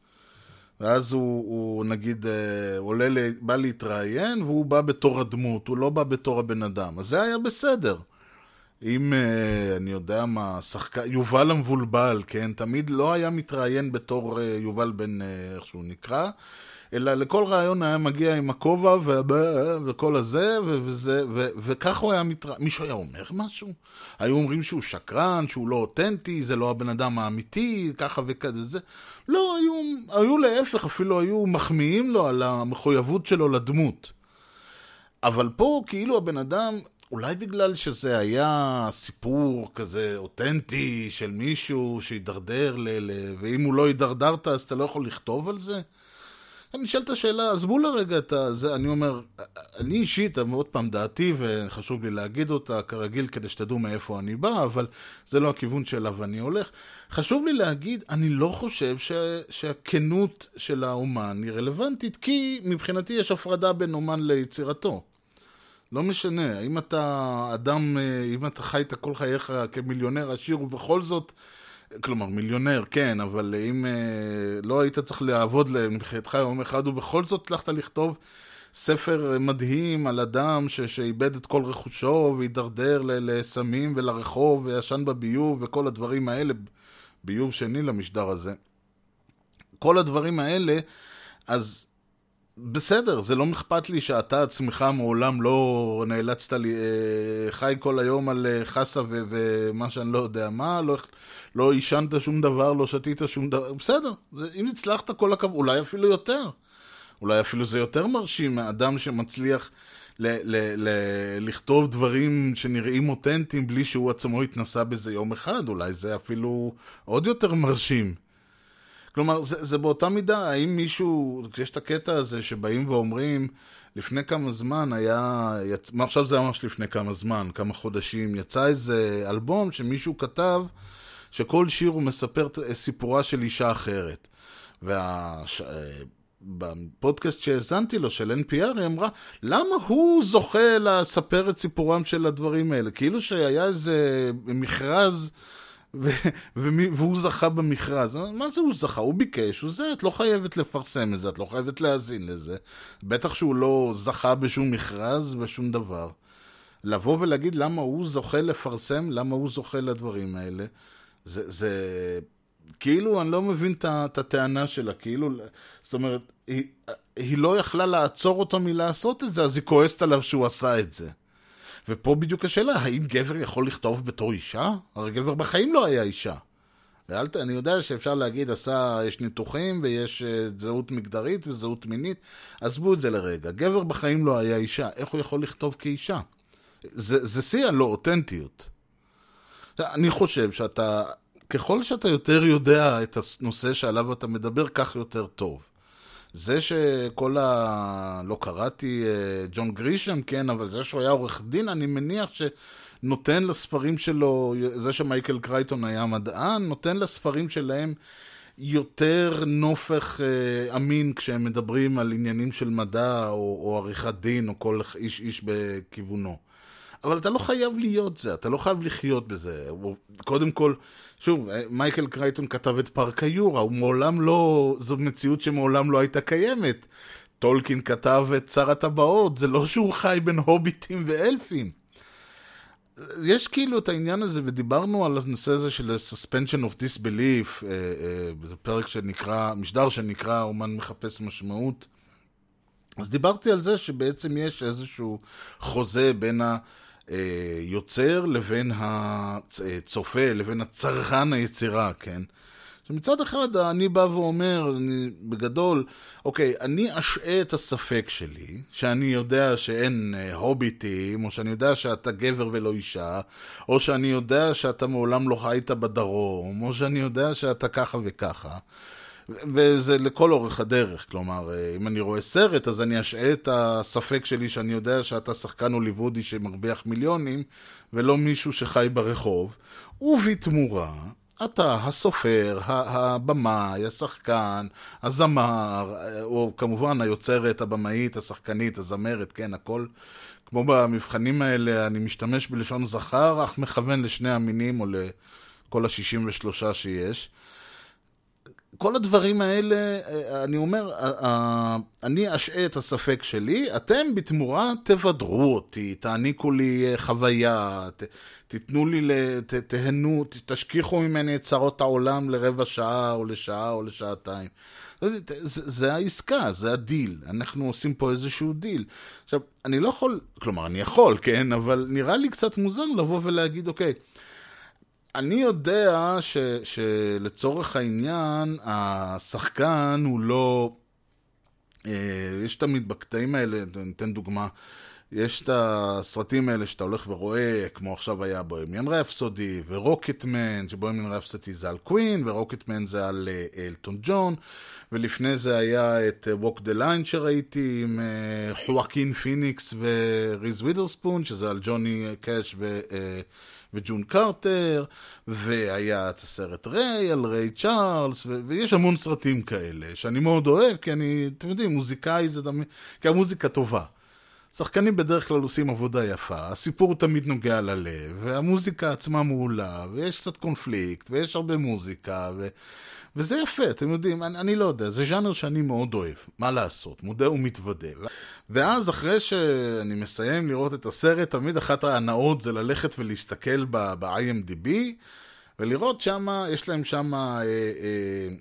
[SPEAKER 4] ואז הוא, הוא נגיד, אה, עולה, בא להתראיין, והוא בא בתור הדמות, הוא לא בא בתור הבן אדם. אז זה היה בסדר. אם, אה, אני יודע מה, שחקן, יובל המבולבל, כן? תמיד לא היה מתראיין בתור אה, יובל בן, אה, איך שהוא נקרא, אלא לכל ראיון היה מגיע עם הכובע וכל הזה, וזה, ו- וכך הוא היה מתראיין. מישהו היה אומר משהו? היו אומרים שהוא שקרן, שהוא לא אותנטי, זה לא הבן אדם האמיתי, ככה וכזה. זה. לא, היו, היו להפך, אפילו היו מחמיאים לו על המחויבות שלו לדמות. אבל פה כאילו הבן אדם, אולי בגלל שזה היה סיפור כזה אותנטי של מישהו שהידרדר, ל- ל- ואם הוא לא הידרדרת אז אתה לא יכול לכתוב על זה? אני אשאל את השאלה, עזבו לרגע את זה, אני אומר, אני אישית, עוד פעם דעתי, וחשוב לי להגיד אותה כרגיל כדי שתדעו מאיפה אני בא, אבל זה לא הכיוון שאליו אני הולך. חשוב לי להגיד, אני לא חושב ש, שהכנות של האומן היא רלוונטית, כי מבחינתי יש הפרדה בין אומן ליצירתו. לא משנה, האם אתה אדם, אה, אם אתה חי את כל חייך כמיליונר עשיר ובכל זאת, כלומר מיליונר, כן, אבל אם אה, לא היית צריך לעבוד מבחינתך יום אחד ובכל זאת הצלחת לכתוב ספר מדהים על אדם ש, שאיבד את כל רכושו והידרדר לסמים ולרחוב וישן בביוב וכל הדברים האלה, ביוב שני למשדר הזה. כל הדברים האלה, אז בסדר, זה לא אכפת לי שאתה עצמך מעולם לא נאלצת לי, אה, חי כל היום על אה, חסה ו- ומה שאני לא יודע מה, לא, לא עישנת שום דבר, לא שתית שום דבר, בסדר, זה, אם הצלחת כל הכבוד, אולי אפילו יותר. אולי אפילו זה יותר מרשים מאדם שמצליח ל- ל- ל- לכתוב דברים שנראים אותנטיים בלי שהוא עצמו התנסה בזה יום אחד, אולי זה אפילו עוד יותר מרשים. כלומר, זה, זה באותה מידה, האם מישהו, כשיש את הקטע הזה שבאים ואומרים, לפני כמה זמן היה, יצ... מה עכשיו זה ממש לפני כמה זמן, כמה חודשים, יצא איזה אלבום שמישהו כתב שכל שיר הוא מספר סיפורה של אישה אחרת. ובפודקאסט שהאזנתי לו, של NPR, היא אמרה, למה הוא זוכה לספר את סיפורם של הדברים האלה? כאילו שהיה איזה מכרז... ו- ומי- והוא זכה במכרז. מה זה הוא זכה? הוא ביקש, הוא זה, את לא חייבת לפרסם את זה, את לא חייבת להאזין לזה. בטח שהוא לא זכה בשום מכרז ושום דבר. לבוא ולהגיד למה הוא זוכה לפרסם, למה הוא זוכה לדברים האלה, זה, זה כאילו, אני לא מבין את הטענה שלה, כאילו, זאת אומרת, היא, היא לא יכלה לעצור אותו מלעשות את זה, אז היא כועסת עליו שהוא עשה את זה. ופה בדיוק השאלה, האם גבר יכול לכתוב בתור אישה? הרי גבר בחיים לא היה אישה. ואל ת... אני יודע שאפשר להגיד, עשה, יש ניתוחים ויש uh, זהות מגדרית וזהות מינית, עזבו את זה לרגע. גבר בחיים לא היה אישה, איך הוא יכול לכתוב כאישה? זה, זה שיא הלא אותנטיות. אני חושב שאתה, ככל שאתה יותר יודע את הנושא שעליו אתה מדבר, כך יותר טוב. זה שכל ה... לא קראתי אה, ג'ון גרישם, כן, אבל זה שהוא היה עורך דין, אני מניח שנותן לספרים שלו, זה שמייקל קרייטון היה מדען, נותן לספרים שלהם יותר נופך אה, אמין כשהם מדברים על עניינים של מדע או, או עריכת דין או כל איש איש בכיוונו. אבל אתה לא חייב להיות זה, אתה לא חייב לחיות בזה. קודם כל, שוב, מייקל קרייטון כתב את פארק היורה, הוא מעולם לא, זו מציאות שמעולם לא הייתה קיימת. טולקין כתב את שר הטבעות, זה לא שהוא חי בין הוביטים ואלפים. יש כאילו את העניין הזה, ודיברנו על הנושא הזה של suspension of disbelief, אה, אה, זה פרק שנקרא, משדר שנקרא אומן מחפש משמעות. אז דיברתי על זה שבעצם יש איזשהו חוזה בין היוצר לבין הצופה, לבין הצרכן היצירה, כן? שמצד אחד אני בא ואומר, אני, בגדול, אוקיי, אני אשעה את הספק שלי, שאני יודע שאין אה, הוביטים, או שאני יודע שאתה גבר ולא אישה, או שאני יודע שאתה מעולם לא חיית בדרום, או שאני יודע שאתה ככה וככה. וזה לכל אורך הדרך, כלומר, אם אני רואה סרט, אז אני אשעה את הספק שלי שאני יודע שאתה שחקן הוליוודי שמרוויח מיליונים, ולא מישהו שחי ברחוב, ובתמורה, אתה הסופר, הבמאי, השחקן, הזמר, או כמובן היוצרת, הבמאית, השחקנית, הזמרת, כן, הכל. כמו במבחנים האלה, אני משתמש בלשון זכר, אך מכוון לשני המינים, או לכל ה-63 שיש. כל הדברים האלה, אני אומר, אני אשעה את הספק שלי, אתם בתמורה תבדרו אותי, תעניקו לי חוויה, ת, תתנו לי, ת, תהנו, תשכיחו ממני את צרות העולם לרבע שעה או לשעה או לשעתיים. זה, זה העסקה, זה הדיל. אנחנו עושים פה איזשהו דיל. עכשיו, אני לא יכול, כלומר, אני יכול, כן, אבל נראה לי קצת מוזר לבוא ולהגיד, אוקיי, אני יודע ש, שלצורך העניין, השחקן הוא לא... אה, יש תמיד בקטעים האלה, ניתן דוגמה, יש את הסרטים האלה שאתה הולך ורואה, כמו עכשיו היה בוהמיאן רפסודי, ורוקטמן, שבוהמיאן רפסודי זה על קווין, ורוקטמן זה על אה, אלטון ג'ון, ולפני זה היה את ווק דה ליין שראיתי עם אה, חואקין פיניקס וריז וידרספון, שזה על ג'וני קאש ו... וג'ון קרטר, והיה את הסרט ריי על ריי צ'ארלס, ו- ויש המון סרטים כאלה, שאני מאוד אוהב, כי אני, אתם יודעים, מוזיקאי זה תמיד, כי המוזיקה טובה. שחקנים בדרך כלל עושים עבודה יפה, הסיפור תמיד נוגע ללב, והמוזיקה עצמה מעולה, ויש קצת קונפליקט, ויש הרבה מוזיקה, ו... וזה יפה, אתם יודעים, אני, אני לא יודע, זה ז'אנר שאני מאוד אוהב, מה לעשות, מודה ומתוודה. ואז אחרי שאני מסיים לראות את הסרט, תמיד אחת ההנאות זה ללכת ולהסתכל ב-IMDb, ולראות שמה, יש להם שמה... אה, אה,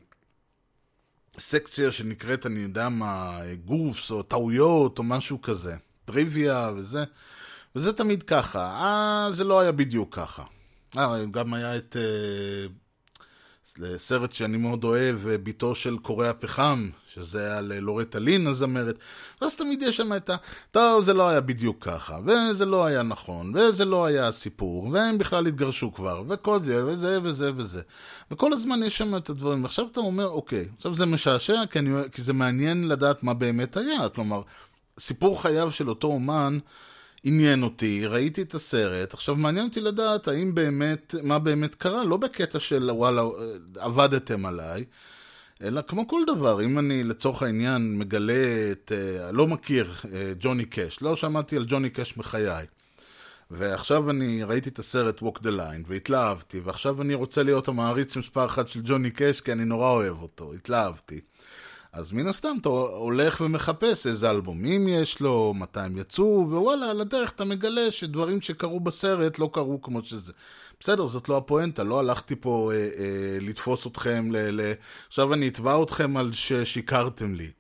[SPEAKER 4] סקציה שנקראת, אני יודע מה, גופס או טעויות או משהו כזה. טריוויה וזה, וזה תמיד ככה. אה, זה לא היה בדיוק ככה. אה, גם היה את... אה, סרט שאני מאוד אוהב, אה, ביתו של קורא הפחם, שזה היה ללורטה לין הזמרת, ואז תמיד יש שם את ה... טוב, זה לא היה בדיוק ככה, וזה לא היה נכון, וזה לא היה הסיפור, והם בכלל התגרשו כבר, וכל זה, וזה, וזה, וזה. וכל הזמן יש שם את הדברים. ועכשיו אתה אומר, אוקיי, עכשיו זה משעשע, כי, אני, כי זה מעניין לדעת מה באמת היה. כלומר, סיפור חייו של אותו אומן, עניין אותי, ראיתי את הסרט, עכשיו מעניין אותי לדעת האם באמת, מה באמת קרה, לא בקטע של וואלה, עבדתם עליי, אלא כמו כל דבר, אם אני לצורך העניין מגלה את, uh, לא מכיר uh, ג'וני קאש, לא שמעתי על ג'וני קאש בחיי, ועכשיו אני ראיתי את הסרט Walk the Line והתלהבתי, ועכשיו אני רוצה להיות המעריץ מספר אחת של ג'וני קאש כי אני נורא אוהב אותו, התלהבתי. אז מן הסתם אתה הולך ומחפש איזה אלבומים יש לו, מתי הם יצאו, ווואלה, על הדרך אתה מגלה שדברים שקרו בסרט לא קרו כמו שזה. בסדר, זאת לא הפואנטה, לא הלכתי פה אה, אה, לתפוס אתכם, ל, ל... עכשיו אני אתבע אתכם על ששיקרתם לי.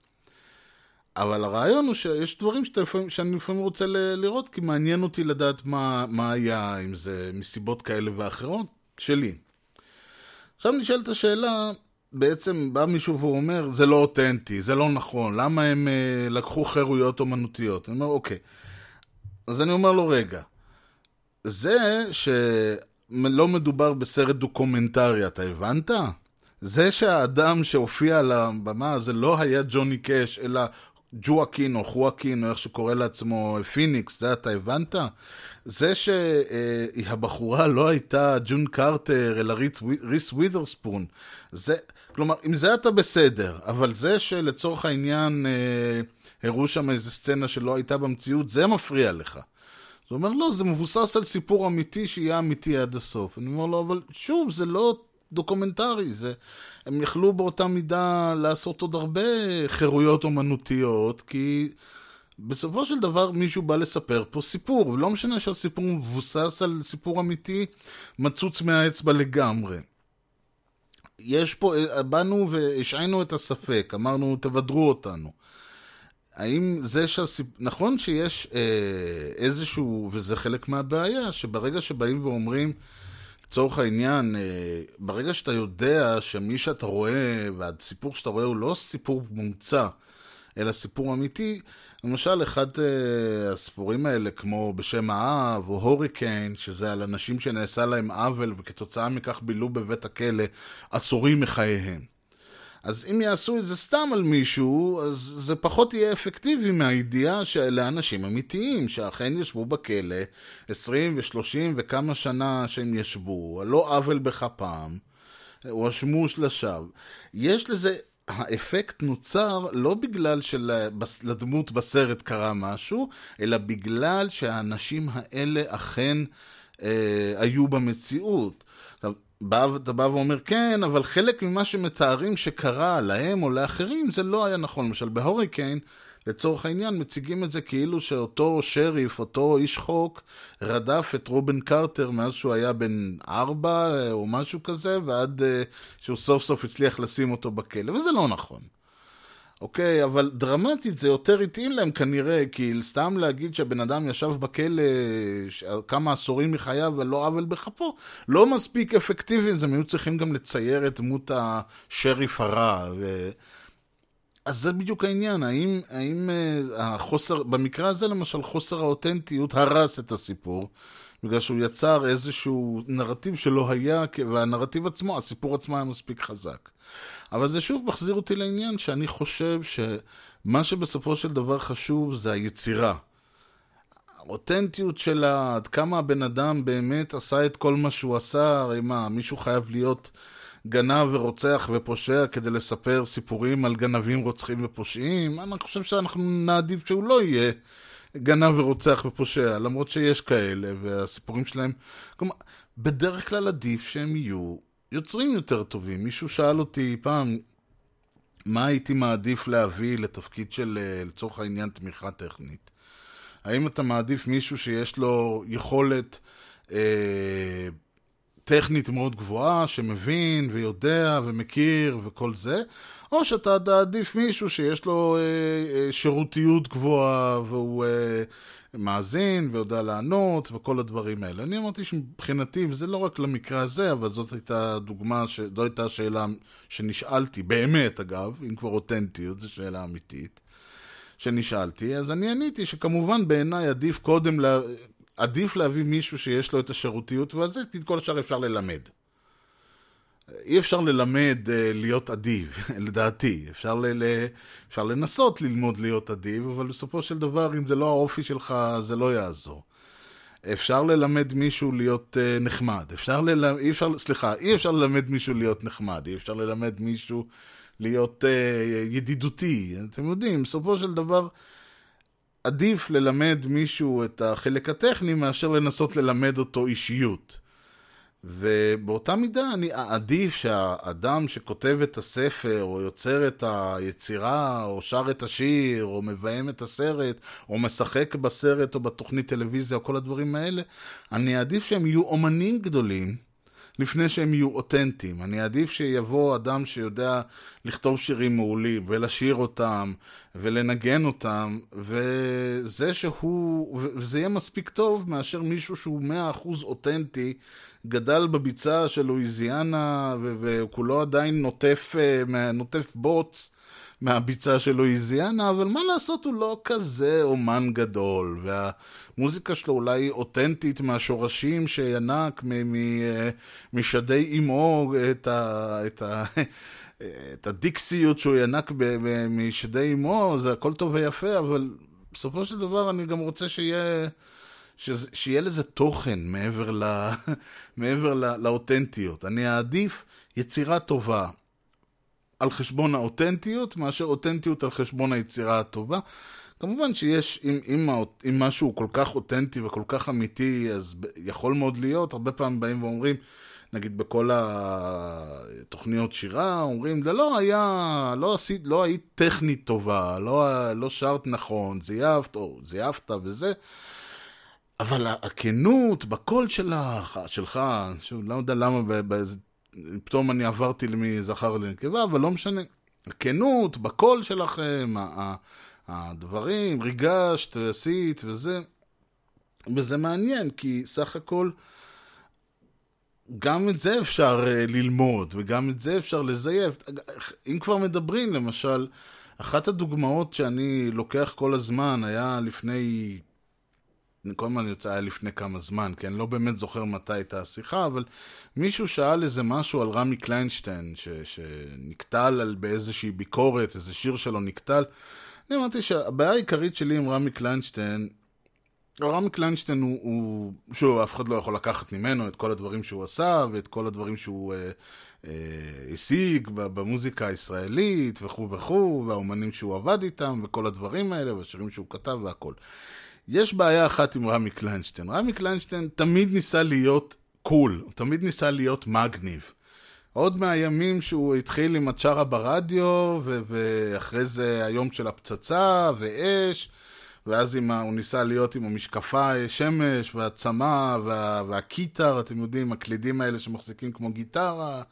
[SPEAKER 4] אבל הרעיון הוא שיש דברים לפעמים, שאני לפעמים רוצה ל, לראות, כי מעניין אותי לדעת מה, מה היה, אם זה מסיבות כאלה ואחרות, שלי. עכשיו נשאלת השאלה, בעצם בא מישהו ואומר, זה לא אותנטי, זה לא נכון, למה הם אה, לקחו חירויות אומנותיות? אני אומר, אוקיי. אז אני אומר לו, רגע, זה שלא מדובר בסרט דוקומנטרי, אתה הבנת? זה שהאדם שהופיע על הבמה זה לא היה ג'וני קאש, אלא ג'ואקין או חואקין, או איך שקורא לעצמו פיניקס, זה אתה הבנת? זה שהבחורה לא הייתה ג'ון קרטר, אלא ריס ווית'רספון, זה... כלומר, עם זה אתה בסדר, אבל זה שלצורך העניין אה, הראו שם איזה סצנה שלא הייתה במציאות, זה מפריע לך. הוא אומר, לא, זה מבוסס על סיפור אמיתי שיהיה אמיתי עד הסוף. אני אומר לו, אבל שוב, זה לא דוקומנטרי, זה... הם יכלו באותה מידה לעשות עוד הרבה חירויות אומנותיות, כי בסופו של דבר מישהו בא לספר פה סיפור, ולא משנה שהסיפור מבוסס על סיפור אמיתי, מצוץ מהאצבע לגמרי. יש פה, באנו והשעינו את הספק, אמרנו תבדרו אותנו. האם זה שהסיפור, נכון שיש אה, איזשהו, וזה חלק מהבעיה, שברגע שבאים ואומרים, לצורך העניין, אה, ברגע שאתה יודע שמי שאתה רואה, והסיפור שאתה רואה הוא לא סיפור מומצא, אלא סיפור אמיתי, למשל, אחד uh, הספורים האלה, כמו בשם האב, או הוריקיין, שזה על אנשים שנעשה להם עוול, וכתוצאה מכך בילו בבית הכלא עשורים מחייהם. אז אם יעשו את זה סתם על מישהו, אז זה פחות יהיה אפקטיבי מהידיעה שאלה אנשים אמיתיים, שאכן ישבו בכלא 20 ו-30 וכמה שנה שהם ישבו, על לא עוול בכפם, הואשמו שלשיו. יש לזה האפקט נוצר לא בגלל שלדמות בסרט קרה משהו, אלא בגלל שהאנשים האלה אכן אה, היו במציאות. בא, אתה בא ואומר, כן, אבל חלק ממה שמתארים שקרה להם או לאחרים, זה לא היה נכון. למשל, בהוריקן, לצורך העניין, מציגים את זה כאילו שאותו שריף, אותו איש חוק, רדף את רובין קרטר מאז שהוא היה בן ארבע אה, או משהו כזה, ועד uh, שהוא סוף סוף הצליח לשים אותו בכלא, וזה לא נכון. אוקיי, אבל דרמטית זה יותר התאים להם כנראה, כי סתם להגיד שהבן אדם ישב בכלא כמה עשורים מחייו ולא עוול בכפו, לא מספיק אפקטיבי, אז הם היו צריכים גם לצייר את דמות השריף הרע. ו... אז זה בדיוק העניין, האם, האם uh, החוסר, במקרה הזה למשל חוסר האותנטיות הרס את הסיפור, בגלל שהוא יצר איזשהו נרטיב שלא היה, והנרטיב עצמו, הסיפור עצמו היה מספיק חזק. אבל זה שוב מחזיר אותי לעניין שאני חושב שמה שבסופו של דבר חשוב זה היצירה. האותנטיות שלה, עד כמה הבן אדם באמת עשה את כל מה שהוא עשה, הרי מה, מישהו חייב להיות גנב ורוצח ופושע כדי לספר סיפורים על גנבים, רוצחים ופושעים? אני חושב שאנחנו נעדיף שהוא לא יהיה גנב ורוצח ופושע, למרות שיש כאלה, והסיפורים שלהם... כלומר, בדרך כלל עדיף שהם יהיו יוצרים יותר טובים. מישהו שאל אותי פעם, מה הייתי מעדיף להביא לתפקיד של, אה, לצורך העניין, תמיכה טכנית? האם אתה מעדיף מישהו שיש לו יכולת אה, טכנית מאוד גבוהה, שמבין ויודע ומכיר וכל זה, או שאתה תעדיף מישהו שיש לו אה, אה, שירותיות גבוהה והוא אה, מאזין ויודע לענות וכל הדברים האלה. אני אמרתי שמבחינתי, וזה לא רק למקרה הזה, אבל זאת הייתה דוגמה, ש... זו הייתה השאלה שנשאלתי, באמת אגב, אם כבר אותנטיות, זו שאלה אמיתית. שנשאלתי, אז אני עניתי שכמובן בעיניי עדיף קודם, לה... עדיף להביא מישהו שיש לו את השירותיות, ואז את כל השאר אפשר ללמד. אי אפשר ללמד uh, להיות אדיב, לדעתי. אפשר, ל- ל- אפשר לנסות ללמוד להיות אדיב, אבל בסופו של דבר, אם זה לא האופי שלך, זה לא יעזור. אפשר ללמד מישהו להיות uh, נחמד. אפשר ללמד, אי אפשר, סליחה, אי אפשר ללמד מישהו להיות נחמד. אי אפשר ללמד מישהו להיות uh, ידידותי. אתם יודעים, בסופו של דבר, עדיף ללמד מישהו את החלק הטכני מאשר לנסות ללמד אותו אישיות. ובאותה מידה אני עדיף שהאדם שכותב את הספר, או יוצר את היצירה, או שר את השיר, או מביים את הסרט, או משחק בסרט או בתוכנית טלוויזיה, או כל הדברים האלה, אני אעדיף שהם יהיו אומנים גדולים. לפני שהם יהיו אותנטיים. אני אעדיף שיבוא אדם שיודע לכתוב שירים מעולים, ולשיר אותם, ולנגן אותם, וזה שהוא, וזה יהיה מספיק טוב מאשר מישהו שהוא מאה אחוז אותנטי, גדל בביצה של לואיזיאנה, וכולו עדיין נוטף, אה, נוטף בוץ. מהביצה של לואיזיאנה, אבל מה לעשות, הוא לא כזה אומן גדול, והמוזיקה שלו אולי אותנטית מהשורשים שינק אה, משדי אמו את, ה, את, ה, את הדיקסיות שהוא ינק משדי אמו, זה הכל טוב ויפה, אבל בסופו של דבר אני גם רוצה שיהיה... שיהיה לזה תוכן מעבר, ל, מעבר ל, לאותנטיות. אני אעדיף יצירה טובה על חשבון האותנטיות, מאשר אותנטיות על חשבון היצירה הטובה. כמובן שיש, אם, אם, אם משהו כל כך אותנטי וכל כך אמיתי, אז יכול מאוד להיות, הרבה פעמים באים ואומרים, נגיד בכל התוכניות שירה, אומרים, זה לא היה, לא עשית, לא היית טכנית טובה, לא, לא שרת נכון, זייפת, או זייפת וזה. אבל הכנות בקול שלך, שלך, שוב, לא יודע למה פתאום אני עברתי מזכר לנקבה, אבל לא משנה. הכנות, בקול שלכם, הדברים, ריגשת, עשית וזה. וזה מעניין, כי סך הכל, גם את זה אפשר אה, ללמוד, וגם את זה אפשר לזייף. אם כבר מדברים, למשל, אחת הדוגמאות שאני לוקח כל הזמן היה לפני כל הזמן יוצא היה לפני כמה זמן, כי אני לא באמת זוכר מתי הייתה השיחה, אבל מישהו שאל איזה משהו על רמי קליינשטיין, ש, שנקטל על באיזושהי ביקורת, איזה שיר שלו נקטל. אני אמרתי שהבעיה העיקרית שלי עם רמי קליינשטיין, רמי קליינשטיין הוא, הוא, שוב, אף אחד לא יכול לקחת ממנו את כל הדברים שהוא עשה, ואת כל הדברים שהוא אה, אה, השיג במוזיקה הישראלית, וכו' וכו', והאומנים שהוא עבד איתם, וכל הדברים האלה, והשירים שהוא כתב והכל. יש בעיה אחת עם רמי קליינשטיין. רמי קליינשטיין תמיד ניסה להיות cool, הוא תמיד ניסה להיות מגניב. עוד מהימים שהוא התחיל עם הצ'ארה ברדיו, ו- ואחרי זה היום של הפצצה, ואש, ואז ה- הוא ניסה להיות עם המשקפי שמש, והצמה, וה- וה keytar, אתם יודעים, הקלידים האלה שמחזיקים כמו גיטרה.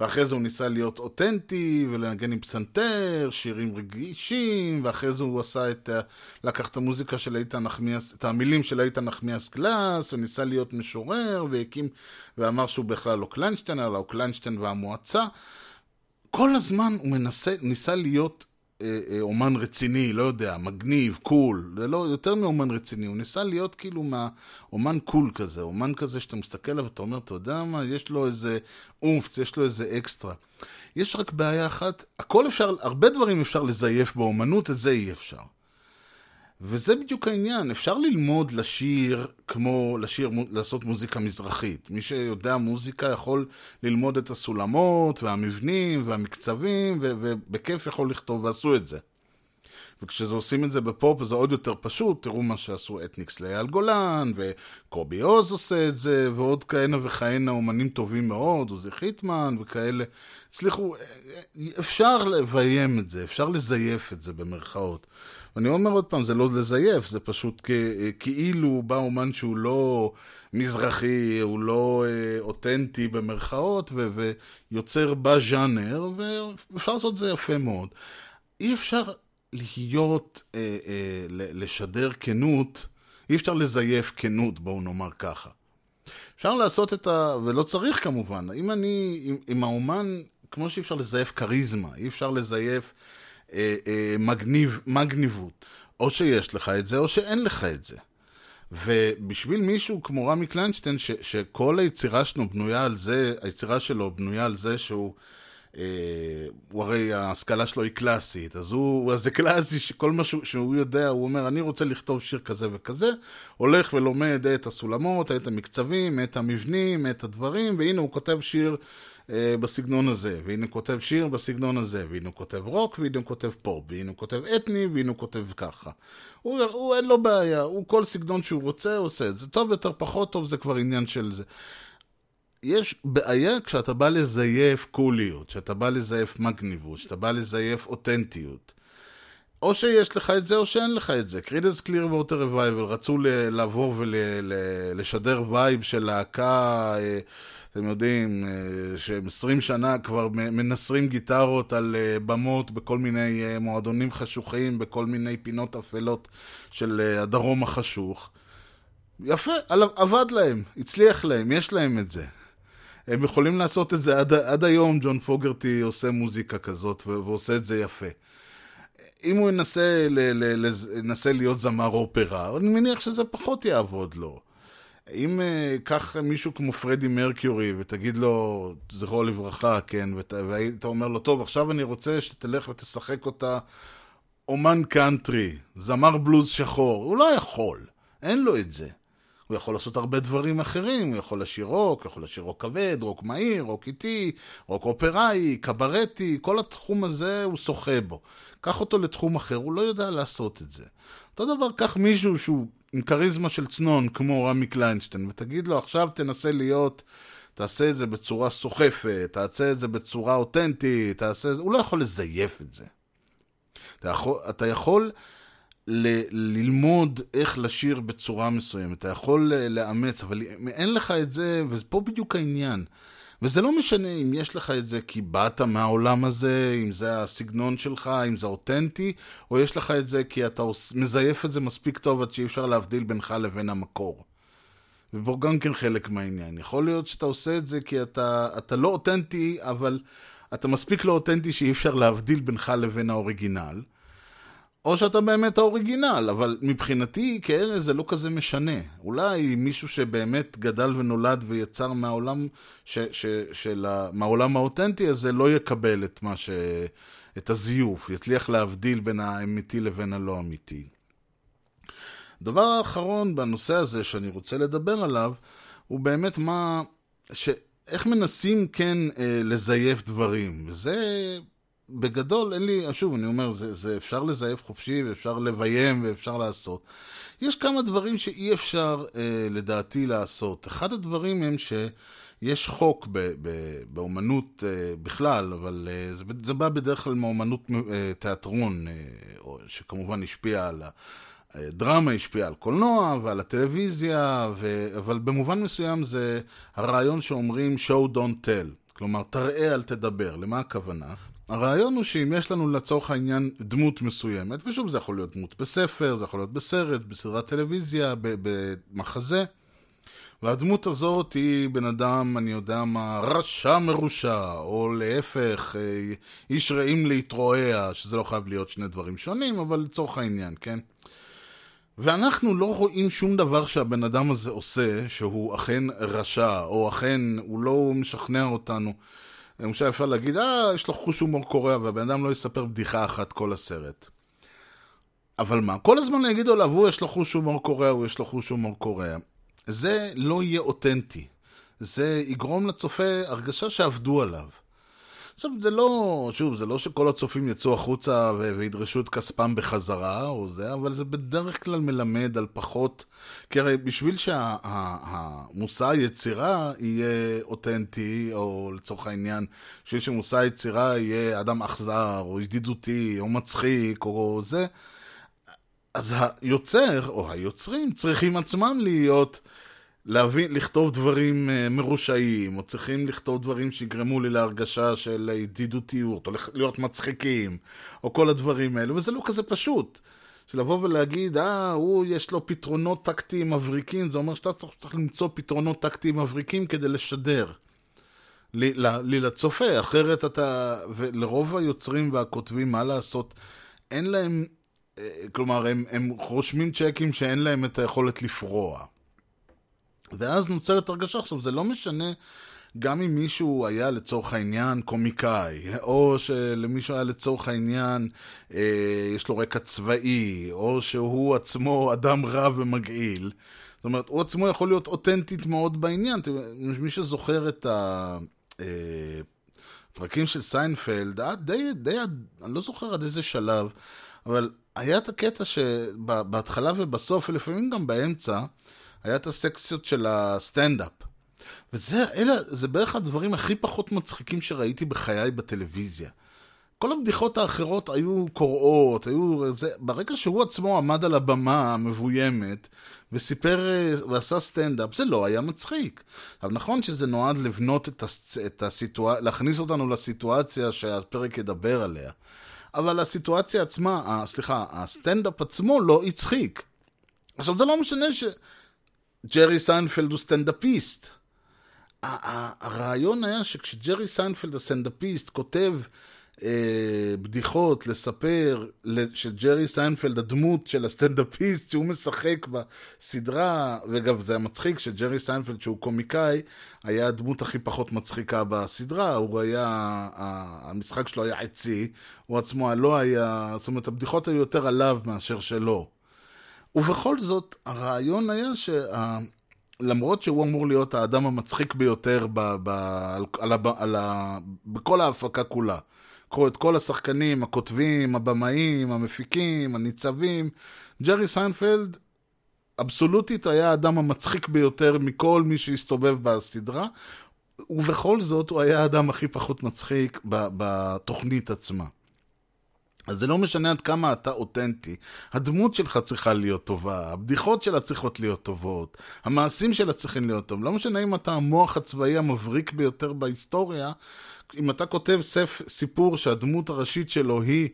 [SPEAKER 4] ואחרי זה הוא ניסה להיות אותנטי ולנגן עם פסנתר, שירים רגישים, ואחרי זה הוא עשה את, לקח את המוזיקה של איתן נחמיאס, את המילים של איתן נחמיאס גלאס, וניסה להיות משורר, והקים, ואמר שהוא בכלל לא קליינשטיין, אלא הוא קליינשטיין והמועצה. כל הזמן הוא מנסה, ניסה להיות אומן רציני, לא יודע, מגניב, cool, זה לא, יותר מאומן רציני, הוא ניסה להיות כאילו מה, אומן cool כזה, אומן כזה שאתה מסתכל עליו ואתה אומר, אתה יודע מה, יש לו איזה oomph, יש לו איזה אקסטרה. יש רק בעיה אחת, הכל אפשר, הרבה דברים אפשר לזייף באומנות, את זה אי אפשר. וזה בדיוק העניין, אפשר ללמוד לשיר כמו, לשיר, לעשות מוזיקה מזרחית. מי שיודע מוזיקה יכול ללמוד את הסולמות והמבנים והמקצבים, ובכיף יכול לכתוב, ועשו את זה. וכשזה עושים את זה בפופ זה עוד יותר פשוט, תראו מה שעשו אתניקס לאייל גולן, וקובי עוז עושה את זה, ועוד כהנה וכהנה אומנים טובים מאוד, עוזי חיטמן וכאלה. הצליחו, אפשר לביים את זה, אפשר לזייף את זה במרכאות. ואני אומר עוד פעם, זה לא לזייף, זה פשוט כאילו בא אומן שהוא לא מזרחי, הוא לא אה, אותנטי במרכאות, ו, ויוצר בז'אנר, ואפשר לעשות את זה יפה מאוד. אי אפשר להיות, אה, אה, לשדר כנות, אי אפשר לזייף כנות, בואו נאמר ככה. אפשר לעשות את ה... ולא צריך כמובן. אם אני, אם, אם האומן, כמו שאי אפשר לזייף כריזמה, אי אפשר לזייף מגניב, מגניבות. או שיש לך את זה, או שאין לך את זה. ובשביל מישהו כמו רמי קליינשטיין, ש, שכל היצירה שלו בנויה על זה, היצירה שלו בנויה על זה שהוא... אה, הוא הרי ההשכלה שלו היא קלאסית, אז הוא, אז זה קלאסי שכל מה שהוא, יודע, הוא אומר, אני רוצה לכתוב שיר כזה וכזה, הולך ולומד את הסולמות, את המקצבים, את המבנים, את הדברים, והנה הוא כותב שיר אה, בסגנון הזה, והנה הוא כותב שיר בסגנון הזה, והנה הוא כותב רוק, והנה הוא כותב פופ, והנה הוא כותב אתני, והנה הוא כותב ככה. הוא, הוא אין לו בעיה, הוא כל סגנון שהוא רוצה, הוא עושה את זה. טוב יותר, פחות טוב, זה כבר עניין של זה. יש בעיה כשאתה בא לזייף קוליות, כשאתה בא לזייף מגניבות, כשאתה בא לזייף אותנטיות. או שיש לך את זה או שאין לך את זה. קרידנס קליר ווטר רווייבל רצו לעבור ולשדר vibe של להקה, אה, אתם יודעים, אה, שהם 20 שנה כבר מנסרים גיטרות על אה, במות בכל מיני מועדונים חשוכים, בכל מיני פינות אפלות של הדרום החשוך. יפה, עבד להם, הצליח להם, יש להם את זה. הם יכולים לעשות את זה עד, עד היום, ג'ון פוגרטי עושה מוזיקה כזאת ועושה את זה יפה. אם הוא ינסה, ל, ל, ל, ינסה להיות זמר אופרה, אני מניח שזה פחות יעבוד לו. אם uh, קח מישהו כמו פרדי מרקיורי ותגיד לו, זכרו לברכה, כן, ות, והיית אומר לו, טוב, עכשיו אני רוצה שתלך ותשחק אותה אומן קאנטרי, זמר בלוז שחור, הוא לא יכול, אין לו את זה. הוא יכול לעשות הרבה דברים אחרים, הוא יכול לשיר רוק, הוא יכול לשיר רוק כבד, רוק מהיר, רוק איטי, רוק אופראי, קברטי, כל התחום הזה הוא שוחה בו. קח אותו לתחום אחר, הוא לא יודע לעשות את זה. אותו דבר, קח מישהו שהוא עם כריזמה של צנון, כמו רמי קליינשטיין, ותגיד לו, עכשיו תנסה להיות, תעשה את זה בצורה סוחפת, תעשה את זה בצורה אותנטית, תעשה את זה, הוא לא יכול לזייף את זה. אתה יכול, אתה יכול ל- ללמוד איך לשיר בצורה מסוימת, אתה יכול לאמץ, אבל אין לך את זה, ופה בדיוק העניין. וזה לא משנה אם יש לך את זה כי באת מהעולם הזה, אם זה הסגנון שלך, אם זה אותנטי, או יש לך את זה כי אתה מזייף את זה מספיק טוב עד שאי אפשר להבדיל בינך לבין המקור. ופה גם כן חלק מהעניין. יכול להיות שאתה עושה את זה כי אתה, אתה לא אותנטי, אבל אתה מספיק לא אותנטי שאי אפשר להבדיל בינך לבין האוריגינל. או שאתה באמת האוריגינל, אבל מבחינתי כארז זה לא כזה משנה. אולי מישהו שבאמת גדל ונולד ויצר מהעולם, ש, ש, של, מהעולם האותנטי הזה לא יקבל את מה ש... את הזיוף, יצליח להבדיל בין האמיתי לבין הלא אמיתי. דבר האחרון בנושא הזה שאני רוצה לדבר עליו, הוא באמת מה... ש... איך מנסים כן אה, לזייף דברים. וזה בגדול, אין לי, שוב, אני אומר, זה, זה אפשר לזייף חופשי ואפשר לביים ואפשר לעשות. יש כמה דברים שאי אפשר, אה, לדעתי, לעשות. אחד הדברים הם שיש חוק ב, ב, באומנות אה, בכלל, אבל אה, זה, זה בא בדרך כלל מאומנות אה, תיאטרון, אה, שכמובן השפיע על ה... דרמה השפיעה על קולנוע ועל הטלוויזיה, ו... אבל במובן מסוים זה הרעיון שאומרים show don't tell. כלומר, תראה אל תדבר. למה הכוונה? הרעיון הוא שאם יש לנו לצורך העניין דמות מסוימת, ושוב זה יכול להיות דמות בספר, זה יכול להיות בסרט, בסדרת טלוויזיה, במחזה, והדמות הזאת היא בן אדם, אני יודע מה, רשע מרושע, או להפך, אה, איש רעים להתרועע, שזה לא חייב להיות שני דברים שונים, אבל לצורך העניין, כן? ואנחנו לא רואים שום דבר שהבן אדם הזה עושה, שהוא אכן רשע, או אכן הוא לא משכנע אותנו. למשל אפשר להגיד, אה, יש לו חוש הומור קורע, והבן אדם לא יספר בדיחה אחת כל הסרט. אבל מה, כל הזמן יגידו עליו, הוא יש לו חוש הומור קורע, הוא יש לו חוש הומור קורע. זה לא יהיה אותנטי. זה יגרום לצופה הרגשה שעבדו עליו. עכשיו, זה לא, שוב, זה לא שכל הצופים יצאו החוצה ו- וידרשו את כספם בחזרה או זה, אבל זה בדרך כלל מלמד על פחות, כי הרי בשביל שהמושא היצירה יהיה אותנטי, או לצורך העניין, בשביל שמושא היצירה יהיה אדם אכזר, או ידידותי, או מצחיק, או זה, אז היוצר, או היוצרים, צריכים עצמם להיות... להבין, לכתוב דברים uh, מרושעים, או צריכים לכתוב דברים שיגרמו לי להרגשה של ידידותיות, או להיות מצחיקים, או כל הדברים האלו, וזה לא כזה פשוט. שלבוא ולהגיד, אה, הוא יש לו פתרונות טקטיים מבריקים, זה אומר שאתה צריך למצוא פתרונות טקטיים מבריקים כדי לשדר. לי, לי לצופה, אחרת אתה, ולרוב היוצרים והכותבים, מה לעשות, אין להם, אה, כלומר, הם, הם רושמים צ'קים שאין להם את היכולת לפרוע. ואז נוצרת הרגשה, עכשיו זה לא משנה גם אם מישהו היה לצורך העניין קומיקאי, או שלמישהו היה לצורך העניין, אה, יש לו רקע צבאי, או שהוא עצמו אדם רע ומגעיל. זאת אומרת, הוא עצמו יכול להיות אותנטית מאוד בעניין. מי שזוכר את הפרקים אה, של סיינפלד, עד די, די, אני לא זוכר עד איזה שלב, אבל היה את הקטע שבהתחלה ובסוף, ולפעמים גם באמצע, היה את הסקציות של הסטנדאפ. וזה אלה, זה בערך הדברים הכי פחות מצחיקים שראיתי בחיי בטלוויזיה. כל הבדיחות האחרות היו קורעות, היו... זה, ברגע שהוא עצמו עמד על הבמה המבוימת וסיפר ועשה סטנדאפ, זה לא היה מצחיק. אבל נכון שזה נועד לבנות את, הס, את הסיטואציה, להכניס אותנו לסיטואציה שהפרק ידבר עליה. אבל הסיטואציה עצמה, סליחה, הסטנדאפ עצמו לא הצחיק. עכשיו, זה לא משנה ש... ג'רי סיינפלד הוא סטנדאפיסט. הרעיון היה שכשג'רי סיינפלד הסטנדאפיסט כותב אה, בדיחות לספר שג'רי סיינפלד הדמות של הסטנדאפיסט שהוא משחק בסדרה, ואגב זה מצחיק שג'רי סיינפלד שהוא קומיקאי היה הדמות הכי פחות מצחיקה בסדרה, הוא היה, המשחק שלו היה עצי, הוא עצמו לא היה, זאת אומרת הבדיחות היו יותר עליו מאשר שלו. ובכל זאת, הרעיון היה שלמרות שהוא אמור להיות האדם המצחיק ביותר ב, ב, על, על, על, בכל ההפקה כולה, קחו את כל השחקנים, הכותבים, הבמאים, המפיקים, הניצבים, ג'רי סיינפלד אבסולוטית היה האדם המצחיק ביותר מכל מי שהסתובב בסדרה, ובכל זאת הוא היה האדם הכי פחות מצחיק בתוכנית עצמה. אז זה לא משנה עד כמה אתה אותנטי. הדמות שלך צריכה להיות טובה, הבדיחות שלה צריכות להיות טובות, המעשים שלה צריכים להיות טובים. לא משנה אם אתה המוח הצבאי המבריק ביותר בהיסטוריה, אם אתה כותב סף, סיפור שהדמות הראשית שלו היא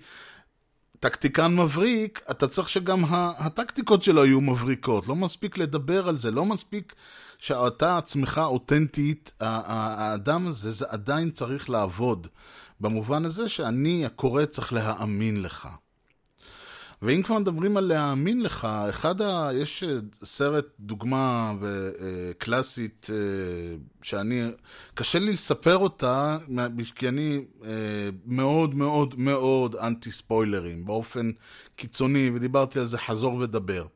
[SPEAKER 4] טקטיקן מבריק, אתה צריך שגם הטקטיקות שלו יהיו מבריקות. לא מספיק לדבר על זה, לא מספיק שאתה עצמך אותנטית, האדם הזה, זה עדיין צריך לעבוד. במובן הזה שאני, הקורא, צריך להאמין לך. ואם כבר מדברים על להאמין לך, אחד ה... יש אה, סרט דוגמה אה, קלאסית אה, שאני, קשה לי לספר אותה, כי אני מאוד מאוד מאוד אנטי ספוילרים, באופן קיצוני, ודיברתי על זה חזור ודבר.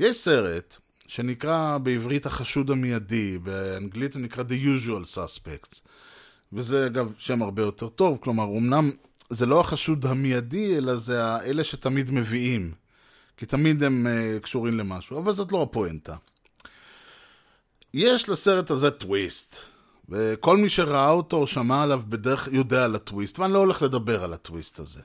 [SPEAKER 4] יש סרט שנקרא בעברית החשוד המיידי, באנגלית הוא נקרא The Usual Suspects. וזה אגב שם הרבה יותר טוב, כלומר, אמנם זה לא החשוד המיידי, אלא זה אלה שתמיד מביאים. כי תמיד הם uh, קשורים למשהו, אבל זאת לא הפואנטה. יש לסרט הזה טוויסט, וכל מי שראה אותו או שמע עליו בדרך יודע על הטוויסט, ואני לא הולך לדבר על הטוויסט הזה.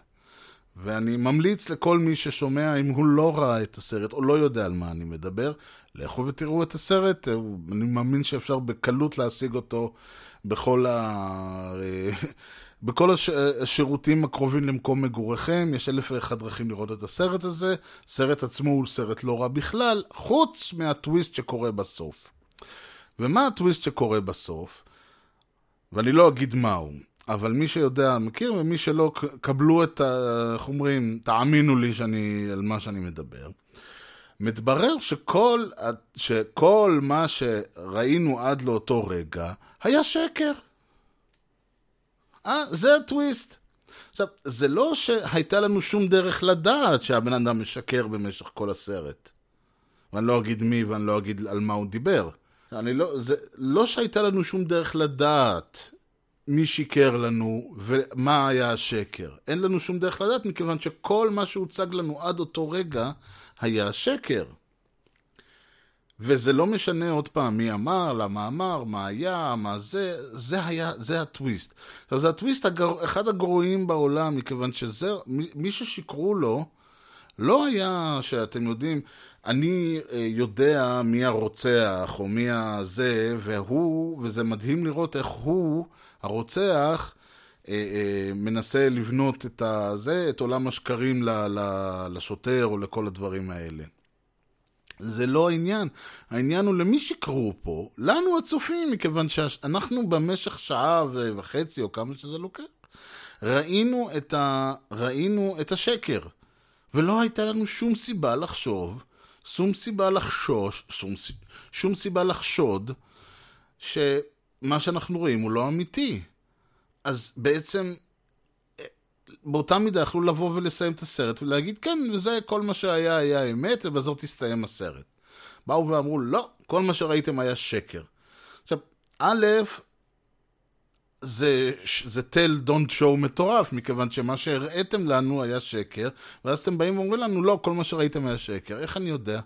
[SPEAKER 4] ואני ממליץ לכל מי ששומע, אם הוא לא ראה את הסרט או לא יודע על מה אני מדבר, לכו ותראו את הסרט, אני מאמין שאפשר בקלות להשיג אותו בכל, ה... בכל הש... השירותים הקרובים למקום מגוריכם, יש אלף ואחד דרכים לראות את הסרט הזה. הסרט עצמו הוא סרט לא רע בכלל, חוץ מהטוויסט שקורה בסוף. ומה הטוויסט שקורה בסוף? ואני לא אגיד מהו, אבל מי שיודע מכיר, ומי שלא, קבלו את ה... איך אומרים, תאמינו לי שאני, על מה שאני מדבר. מתברר שכל, שכל מה שראינו עד לאותו רגע היה שקר. אה, זה הטוויסט. עכשיו, זה לא שהייתה לנו שום דרך לדעת שהבן אדם משקר במשך כל הסרט. ואני לא אגיד מי ואני לא אגיד על מה הוא דיבר. אני לא, זה לא שהייתה לנו שום דרך לדעת מי שיקר לנו ומה היה השקר. אין לנו שום דרך לדעת, מכיוון שכל מה שהוצג לנו עד אותו רגע היה שקר. וזה לא משנה עוד פעם מי אמר, למה אמר, מה היה, מה זה, זה היה, זה הטוויסט. זה הטוויסט הגר, אחד הגרועים בעולם, מכיוון שזה, מי, מי ששיקרו לו, לא היה שאתם יודעים, אני אה, יודע מי הרוצח או מי הזה, והוא, וזה מדהים לראות איך הוא, הרוצח, אה, אה, מנסה לבנות את הזה, את עולם השקרים לשוטר או לכל הדברים האלה. זה לא העניין. העניין הוא למי שקראו פה, לנו הצופים, מכיוון שאנחנו במשך שעה וחצי או כמה שזה לוקח, ראינו את, ה... ראינו את השקר. ולא הייתה לנו שום סיבה לחשוב, שום סיבה לחשוש, שום, שום סיבה לחשוד, שמה שאנחנו רואים הוא לא אמיתי. אז בעצם באותה מידה יכלו לבוא ולסיים את הסרט ולהגיד, כן, וזה כל מה שהיה היה אמת, ובזאת הסתיים הסרט. באו ואמרו, לא, כל מה שראיתם היה שקר. עכשיו, א', זה, זה tell don't show מטורף, מכיוון שמה שהראיתם לנו היה שקר, ואז אתם באים ואומרים לנו, לא, כל מה שראיתם היה שקר. איך אני יודע?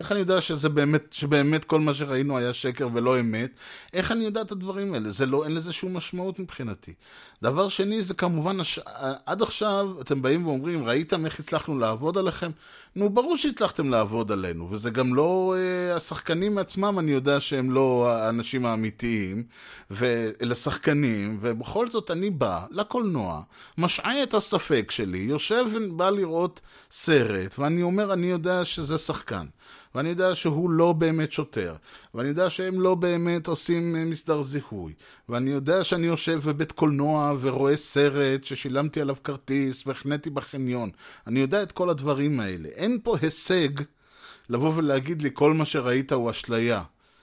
[SPEAKER 4] איך אני יודע שזה באמת, שבאמת כל מה שראינו היה שקר ולא אמת? איך אני יודע את הדברים האלה? זה לא, אין לזה שום משמעות מבחינתי. דבר שני, זה כמובן, הש... עד עכשיו אתם באים ואומרים, ראיתם איך הצלחנו לעבוד עליכם? נו, ברור שהצלחתם לעבוד עלינו, וזה גם לא... אה, השחקנים עצמם, אני יודע שהם לא האנשים האמיתיים, ואלה שחקנים, ובכל זאת אני בא לקולנוע, משעה את הספק שלי, יושב ובא לראות סרט, ואני אומר, אני יודע שזה שחקן. ואני יודע שהוא לא באמת שוטר, ואני יודע שהם לא באמת עושים אה, מסדר זיהוי, ואני יודע שאני יושב בבית קולנוע ורואה סרט ששילמתי עליו כרטיס והחניתי בחניון. אני יודע את כל הדברים האלה. אין פה הישג לבוא ולהגיד לי כל מה שראית הוא אשליה.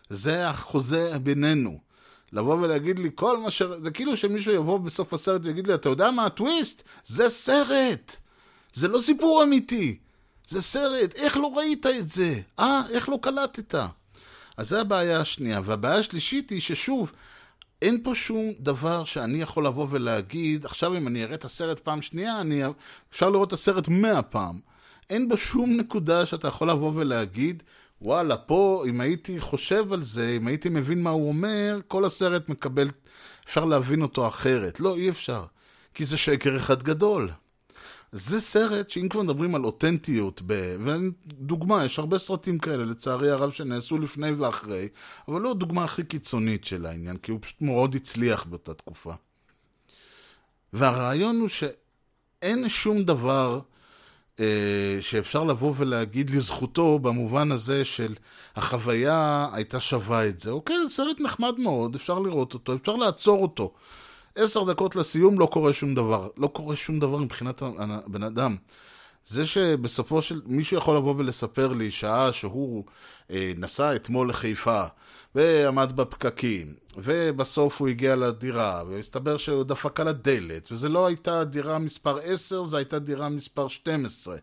[SPEAKER 4] זה החוזה בינינו. לבוא ולהגיד לי כל מה ש... זה כאילו שמישהו יבוא בסוף הסרט ויגיד לי, אתה יודע מה הטוויסט? זה סרט! זה לא סיפור אמיתי. זה סרט, איך לא ראית את זה? אה, איך לא קלטת? אז זו הבעיה השנייה. והבעיה השלישית היא ששוב, אין פה שום דבר שאני יכול לבוא ולהגיד, עכשיו אם אני אראה את הסרט פעם שנייה, אני... אפשר לראות את הסרט מאה פעם. אין בו שום נקודה שאתה יכול לבוא ולהגיד, וואלה, פה, אם הייתי חושב על זה, אם הייתי מבין מה הוא אומר, כל הסרט מקבל, אפשר להבין אותו אחרת. לא, אי אפשר. כי זה שקר אחד גדול. זה סרט שאם כבר מדברים על אותנטיות, ב... ודוגמה, יש הרבה סרטים כאלה, לצערי הרב, שנעשו לפני ואחרי, אבל לא הדוגמה הכי קיצונית של העניין, כי הוא פשוט מאוד הצליח באותה תקופה. והרעיון הוא שאין שום דבר אה, שאפשר לבוא ולהגיד לזכותו במובן הזה של החוויה הייתה שווה את זה. אוקיי, סרט נחמד מאוד, אפשר לראות אותו, אפשר לעצור אותו. עשר דקות לסיום לא קורה שום דבר. לא קורה שום דבר מבחינת הבן אדם. זה שבסופו של... מישהו יכול לבוא ולספר לי שעה שהוא אה, נסע אתמול לחיפה ועמד בפקקים ובסוף הוא הגיע לדירה והסתבר שהוא דפק על הדלת וזה לא הייתה דירה מספר 10, זו הייתה דירה מספר 12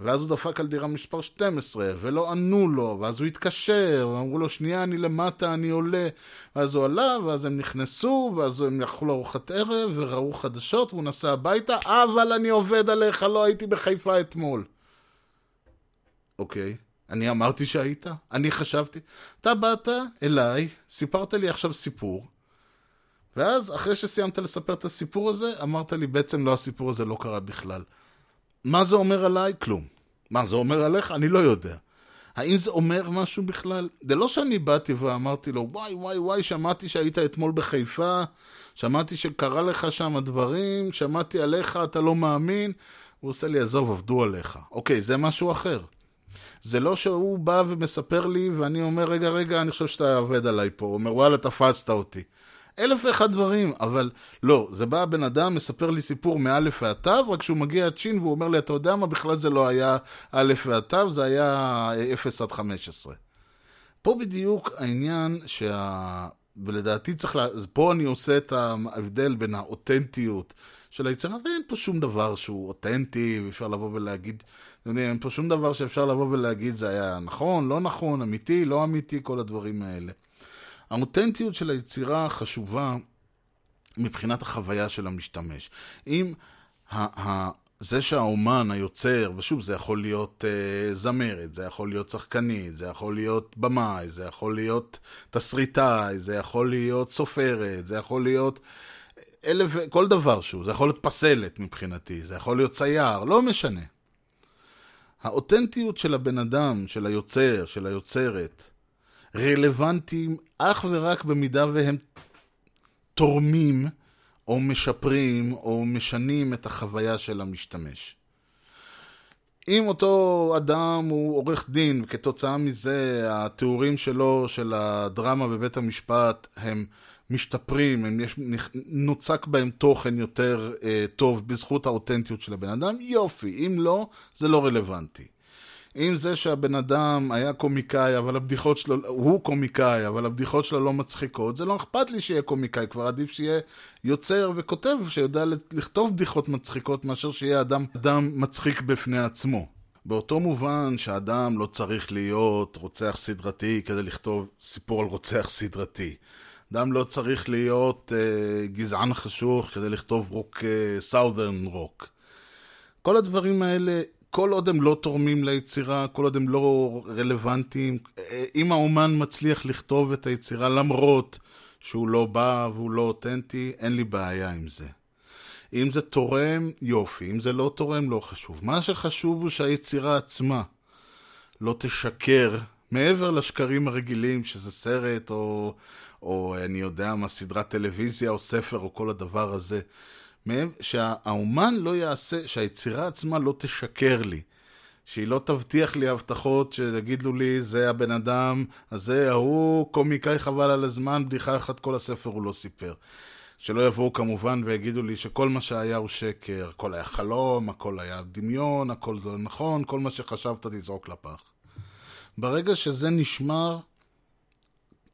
[SPEAKER 4] ואז הוא דפק על דירה מספר 12, ולא ענו לו, ואז הוא התקשר, ואמרו לו, שנייה, אני למטה, אני עולה. ואז הוא עלה, ואז הם נכנסו, ואז הם יכלו לארוחת ערב, וראו חדשות, והוא נסע הביתה, אבל אני עובד עליך, לא הייתי בחיפה אתמול. אוקיי, אני אמרתי שהיית? אני חשבתי. אתה באת אליי, סיפרת לי עכשיו סיפור, ואז, אחרי שסיימת לספר את הסיפור הזה, אמרת לי, בעצם לא, הסיפור הזה לא קרה בכלל. מה זה אומר עליי? כלום. מה זה אומר עליך? אני לא יודע. האם זה אומר משהו בכלל? זה לא שאני באתי ואמרתי לו, וואי, וואי, וואי, שמעתי שהיית אתמול בחיפה, שמעתי שקרה לך שם דברים, שמעתי עליך, אתה לא מאמין. הוא עושה לי, עזוב, עבדו עליך. אוקיי, זה משהו אחר. זה לא שהוא בא ומספר לי, ואני אומר, רגע, רגע, אני חושב שאתה עובד עליי פה. הוא אומר, וואלה, תפסת אותי. אלף ואחד דברים, אבל לא, זה בא הבן אדם, מספר לי סיפור מאלף ועד תו, רק כשהוא מגיע עד שין והוא אומר לי, אתה יודע מה, בכלל זה לא היה אלף ועד תו, זה היה אפס עד חמש עשרה. פה בדיוק העניין שה... ולדעתי צריך, לה... פה אני עושה את ההבדל בין האותנטיות של היצירה, ואין פה שום דבר שהוא אותנטי, ואפשר לבוא ולהגיד, אתם יודעים, אין פה שום דבר שאפשר לבוא ולהגיד זה היה נכון, לא נכון, אמיתי, לא אמיתי, כל הדברים האלה. האותנטיות של היצירה חשובה מבחינת החוויה של המשתמש. אם זה שהאומן, היוצר, ושוב, זה יכול להיות uh, זמרת, זה יכול להיות שחקנית, זה יכול להיות במאי, זה יכול להיות תסריטאי, זה יכול להיות סופרת, זה יכול להיות אלף, כל דבר שהוא, זה יכול להיות פסלת מבחינתי, זה יכול להיות צייר, לא משנה. האותנטיות של הבן אדם, של היוצר, של היוצרת, רלוונטיים אך ורק במידה והם תורמים או משפרים או משנים את החוויה של המשתמש. אם אותו אדם הוא עורך דין, וכתוצאה מזה התיאורים שלו, של הדרמה בבית המשפט, הם משתפרים, הם יש, נוצק בהם תוכן יותר אה, טוב בזכות האותנטיות של הבן אדם, יופי. אם לא, זה לא רלוונטי. אם זה שהבן אדם היה קומיקאי, אבל הבדיחות שלו, הוא קומיקאי, אבל הבדיחות שלו לא מצחיקות, זה לא אכפת לי שיהיה קומיקאי, כבר עדיף שיהיה יוצר וכותב שיודע לכתוב בדיחות מצחיקות, מאשר שיהיה אדם, אדם מצחיק בפני עצמו. באותו מובן שאדם לא צריך להיות רוצח סדרתי כדי לכתוב סיפור על רוצח סדרתי. אדם לא צריך להיות אה, גזען חשוך כדי לכתוב רוק, סאות'רן אה, רוק. כל הדברים האלה כל עוד הם לא תורמים ליצירה, כל עוד הם לא רלוונטיים, אם האומן מצליח לכתוב את היצירה למרות שהוא לא בא והוא לא אותנטי, אין לי בעיה עם זה. אם זה תורם, יופי. אם זה לא תורם, לא חשוב. מה שחשוב הוא שהיצירה עצמה לא תשקר, מעבר לשקרים הרגילים, שזה סרט או, או אני יודע מה, סדרת טלוויזיה או ספר או כל הדבר הזה. שהאומן לא יעשה, שהיצירה עצמה לא תשקר לי. שהיא לא תבטיח לי הבטחות שיגידו לי, זה הבן אדם הזה, ההוא, קומיקאי חבל על הזמן, בדיחה אחת כל הספר הוא לא סיפר. שלא יבואו כמובן ויגידו לי שכל מה שהיה הוא שקר, הכל היה חלום, הכל היה דמיון, הכל זה נכון, כל מה שחשבת תזרוק לפח. ברגע שזה נשמר,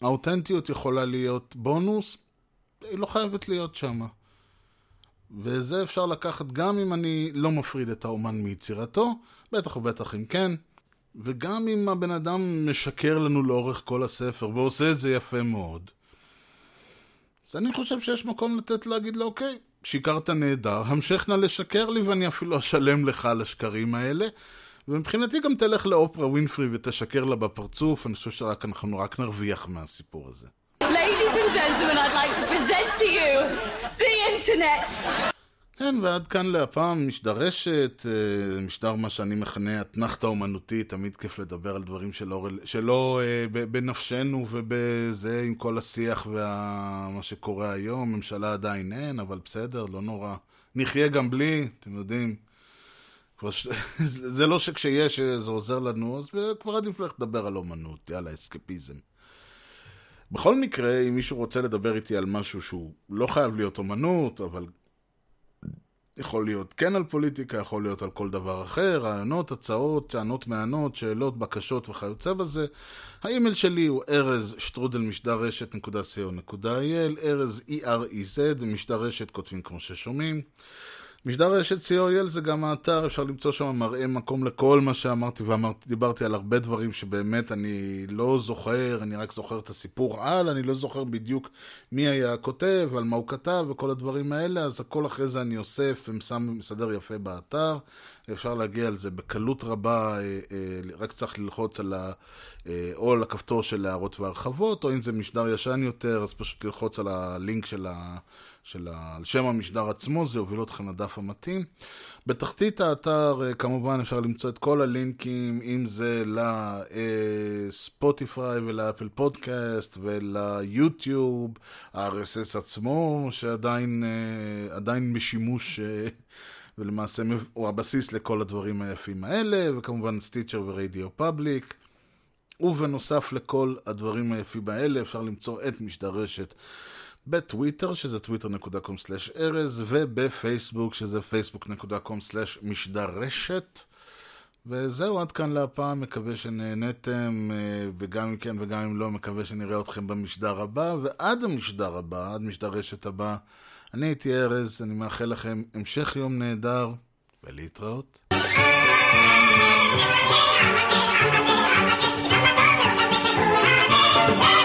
[SPEAKER 4] האותנטיות יכולה להיות בונוס, היא לא חייבת להיות שמה. וזה אפשר לקחת גם אם אני לא מפריד את האומן מיצירתו, בטח ובטח אם כן, וגם אם הבן אדם משקר לנו לאורך כל הספר, ועושה את זה יפה מאוד. אז אני חושב שיש מקום לתת להגיד לו, אוקיי, שיקרת נהדר, המשך נא לשקר לי ואני אפילו אשלם לך על השקרים האלה. ומבחינתי גם תלך לאופרה ווינפרי ותשקר לה בפרצוף, אני חושב שרק אנחנו רק נרוויח מהסיפור הזה. Ladies and gentlemen, I'd like to present to you the internet. כן, ועד כאן להפעם משדרשת, אה, משדר מה שאני מכנה אתנחתא אומנותית, תמיד כיף לדבר על דברים שלא, שלא אה, בנפשנו ובזה עם כל השיח ומה שקורה היום, ממשלה עדיין אין, אבל בסדר, לא נורא. נחיה גם בלי, אתם יודעים. ש... זה לא שכשיש זה עוזר לנו, אז כבר עדיף לך לדבר על אומנות, יאללה, אסקפיזם. בכל מקרה, אם מישהו רוצה לדבר איתי על משהו שהוא לא חייב להיות אומנות, אבל יכול להיות כן על פוליטיקה, יכול להיות על כל דבר אחר, רעיונות, הצעות, טענות מענות, שאלות, בקשות וכיוצא בזה. האימייל שלי הוא ארז שטרודל משדר רשת נקודה co.il, ארז E-R-E-Z, משדר רשת כותבים כמו ששומעים. משדר רשת co.il זה גם האתר, אפשר למצוא שם מראה מקום לכל מה שאמרתי ואמרתי, דיברתי על הרבה דברים שבאמת אני לא זוכר, אני רק זוכר את הסיפור על, אני לא זוכר בדיוק מי היה הכותב, על מה הוא כתב וכל הדברים האלה, אז הכל אחרי זה אני אוסף ומסדר יפה באתר, אפשר להגיע על זה בקלות רבה, אה, אה, רק צריך ללחוץ על ה... אה, או על הכפתור של הערות והרחבות, או אם זה משדר ישן יותר, אז פשוט ללחוץ על הלינק של ה... של ה... על שם המשדר עצמו, זה יוביל אתכם לדף המתאים. בתחתית האתר כמובן אפשר למצוא את כל הלינקים, אם זה לספוטיפיי ולאפל פודקאסט וליוטיוב, ה-RSS עצמו, שעדיין בשימוש ולמעשה הוא הבסיס לכל הדברים היפים האלה, וכמובן Stitcher ו Radio Public. ובנוסף לכל הדברים היפים האלה אפשר למצוא את משדרשת בטוויטר, שזה twitter.com/ארז, ובפייסבוק, שזה facebook.com/משדרשת. וזהו, עד כאן להפעם, מקווה שנהנתם, אה, וגם אם כן וגם אם לא, מקווה שנראה אתכם במשדר הבא, ועד המשדר הבא, עד משדר רשת הבא, אני הייתי ארז, אני מאחל לכם המשך יום נהדר, ולהתראות. Thank.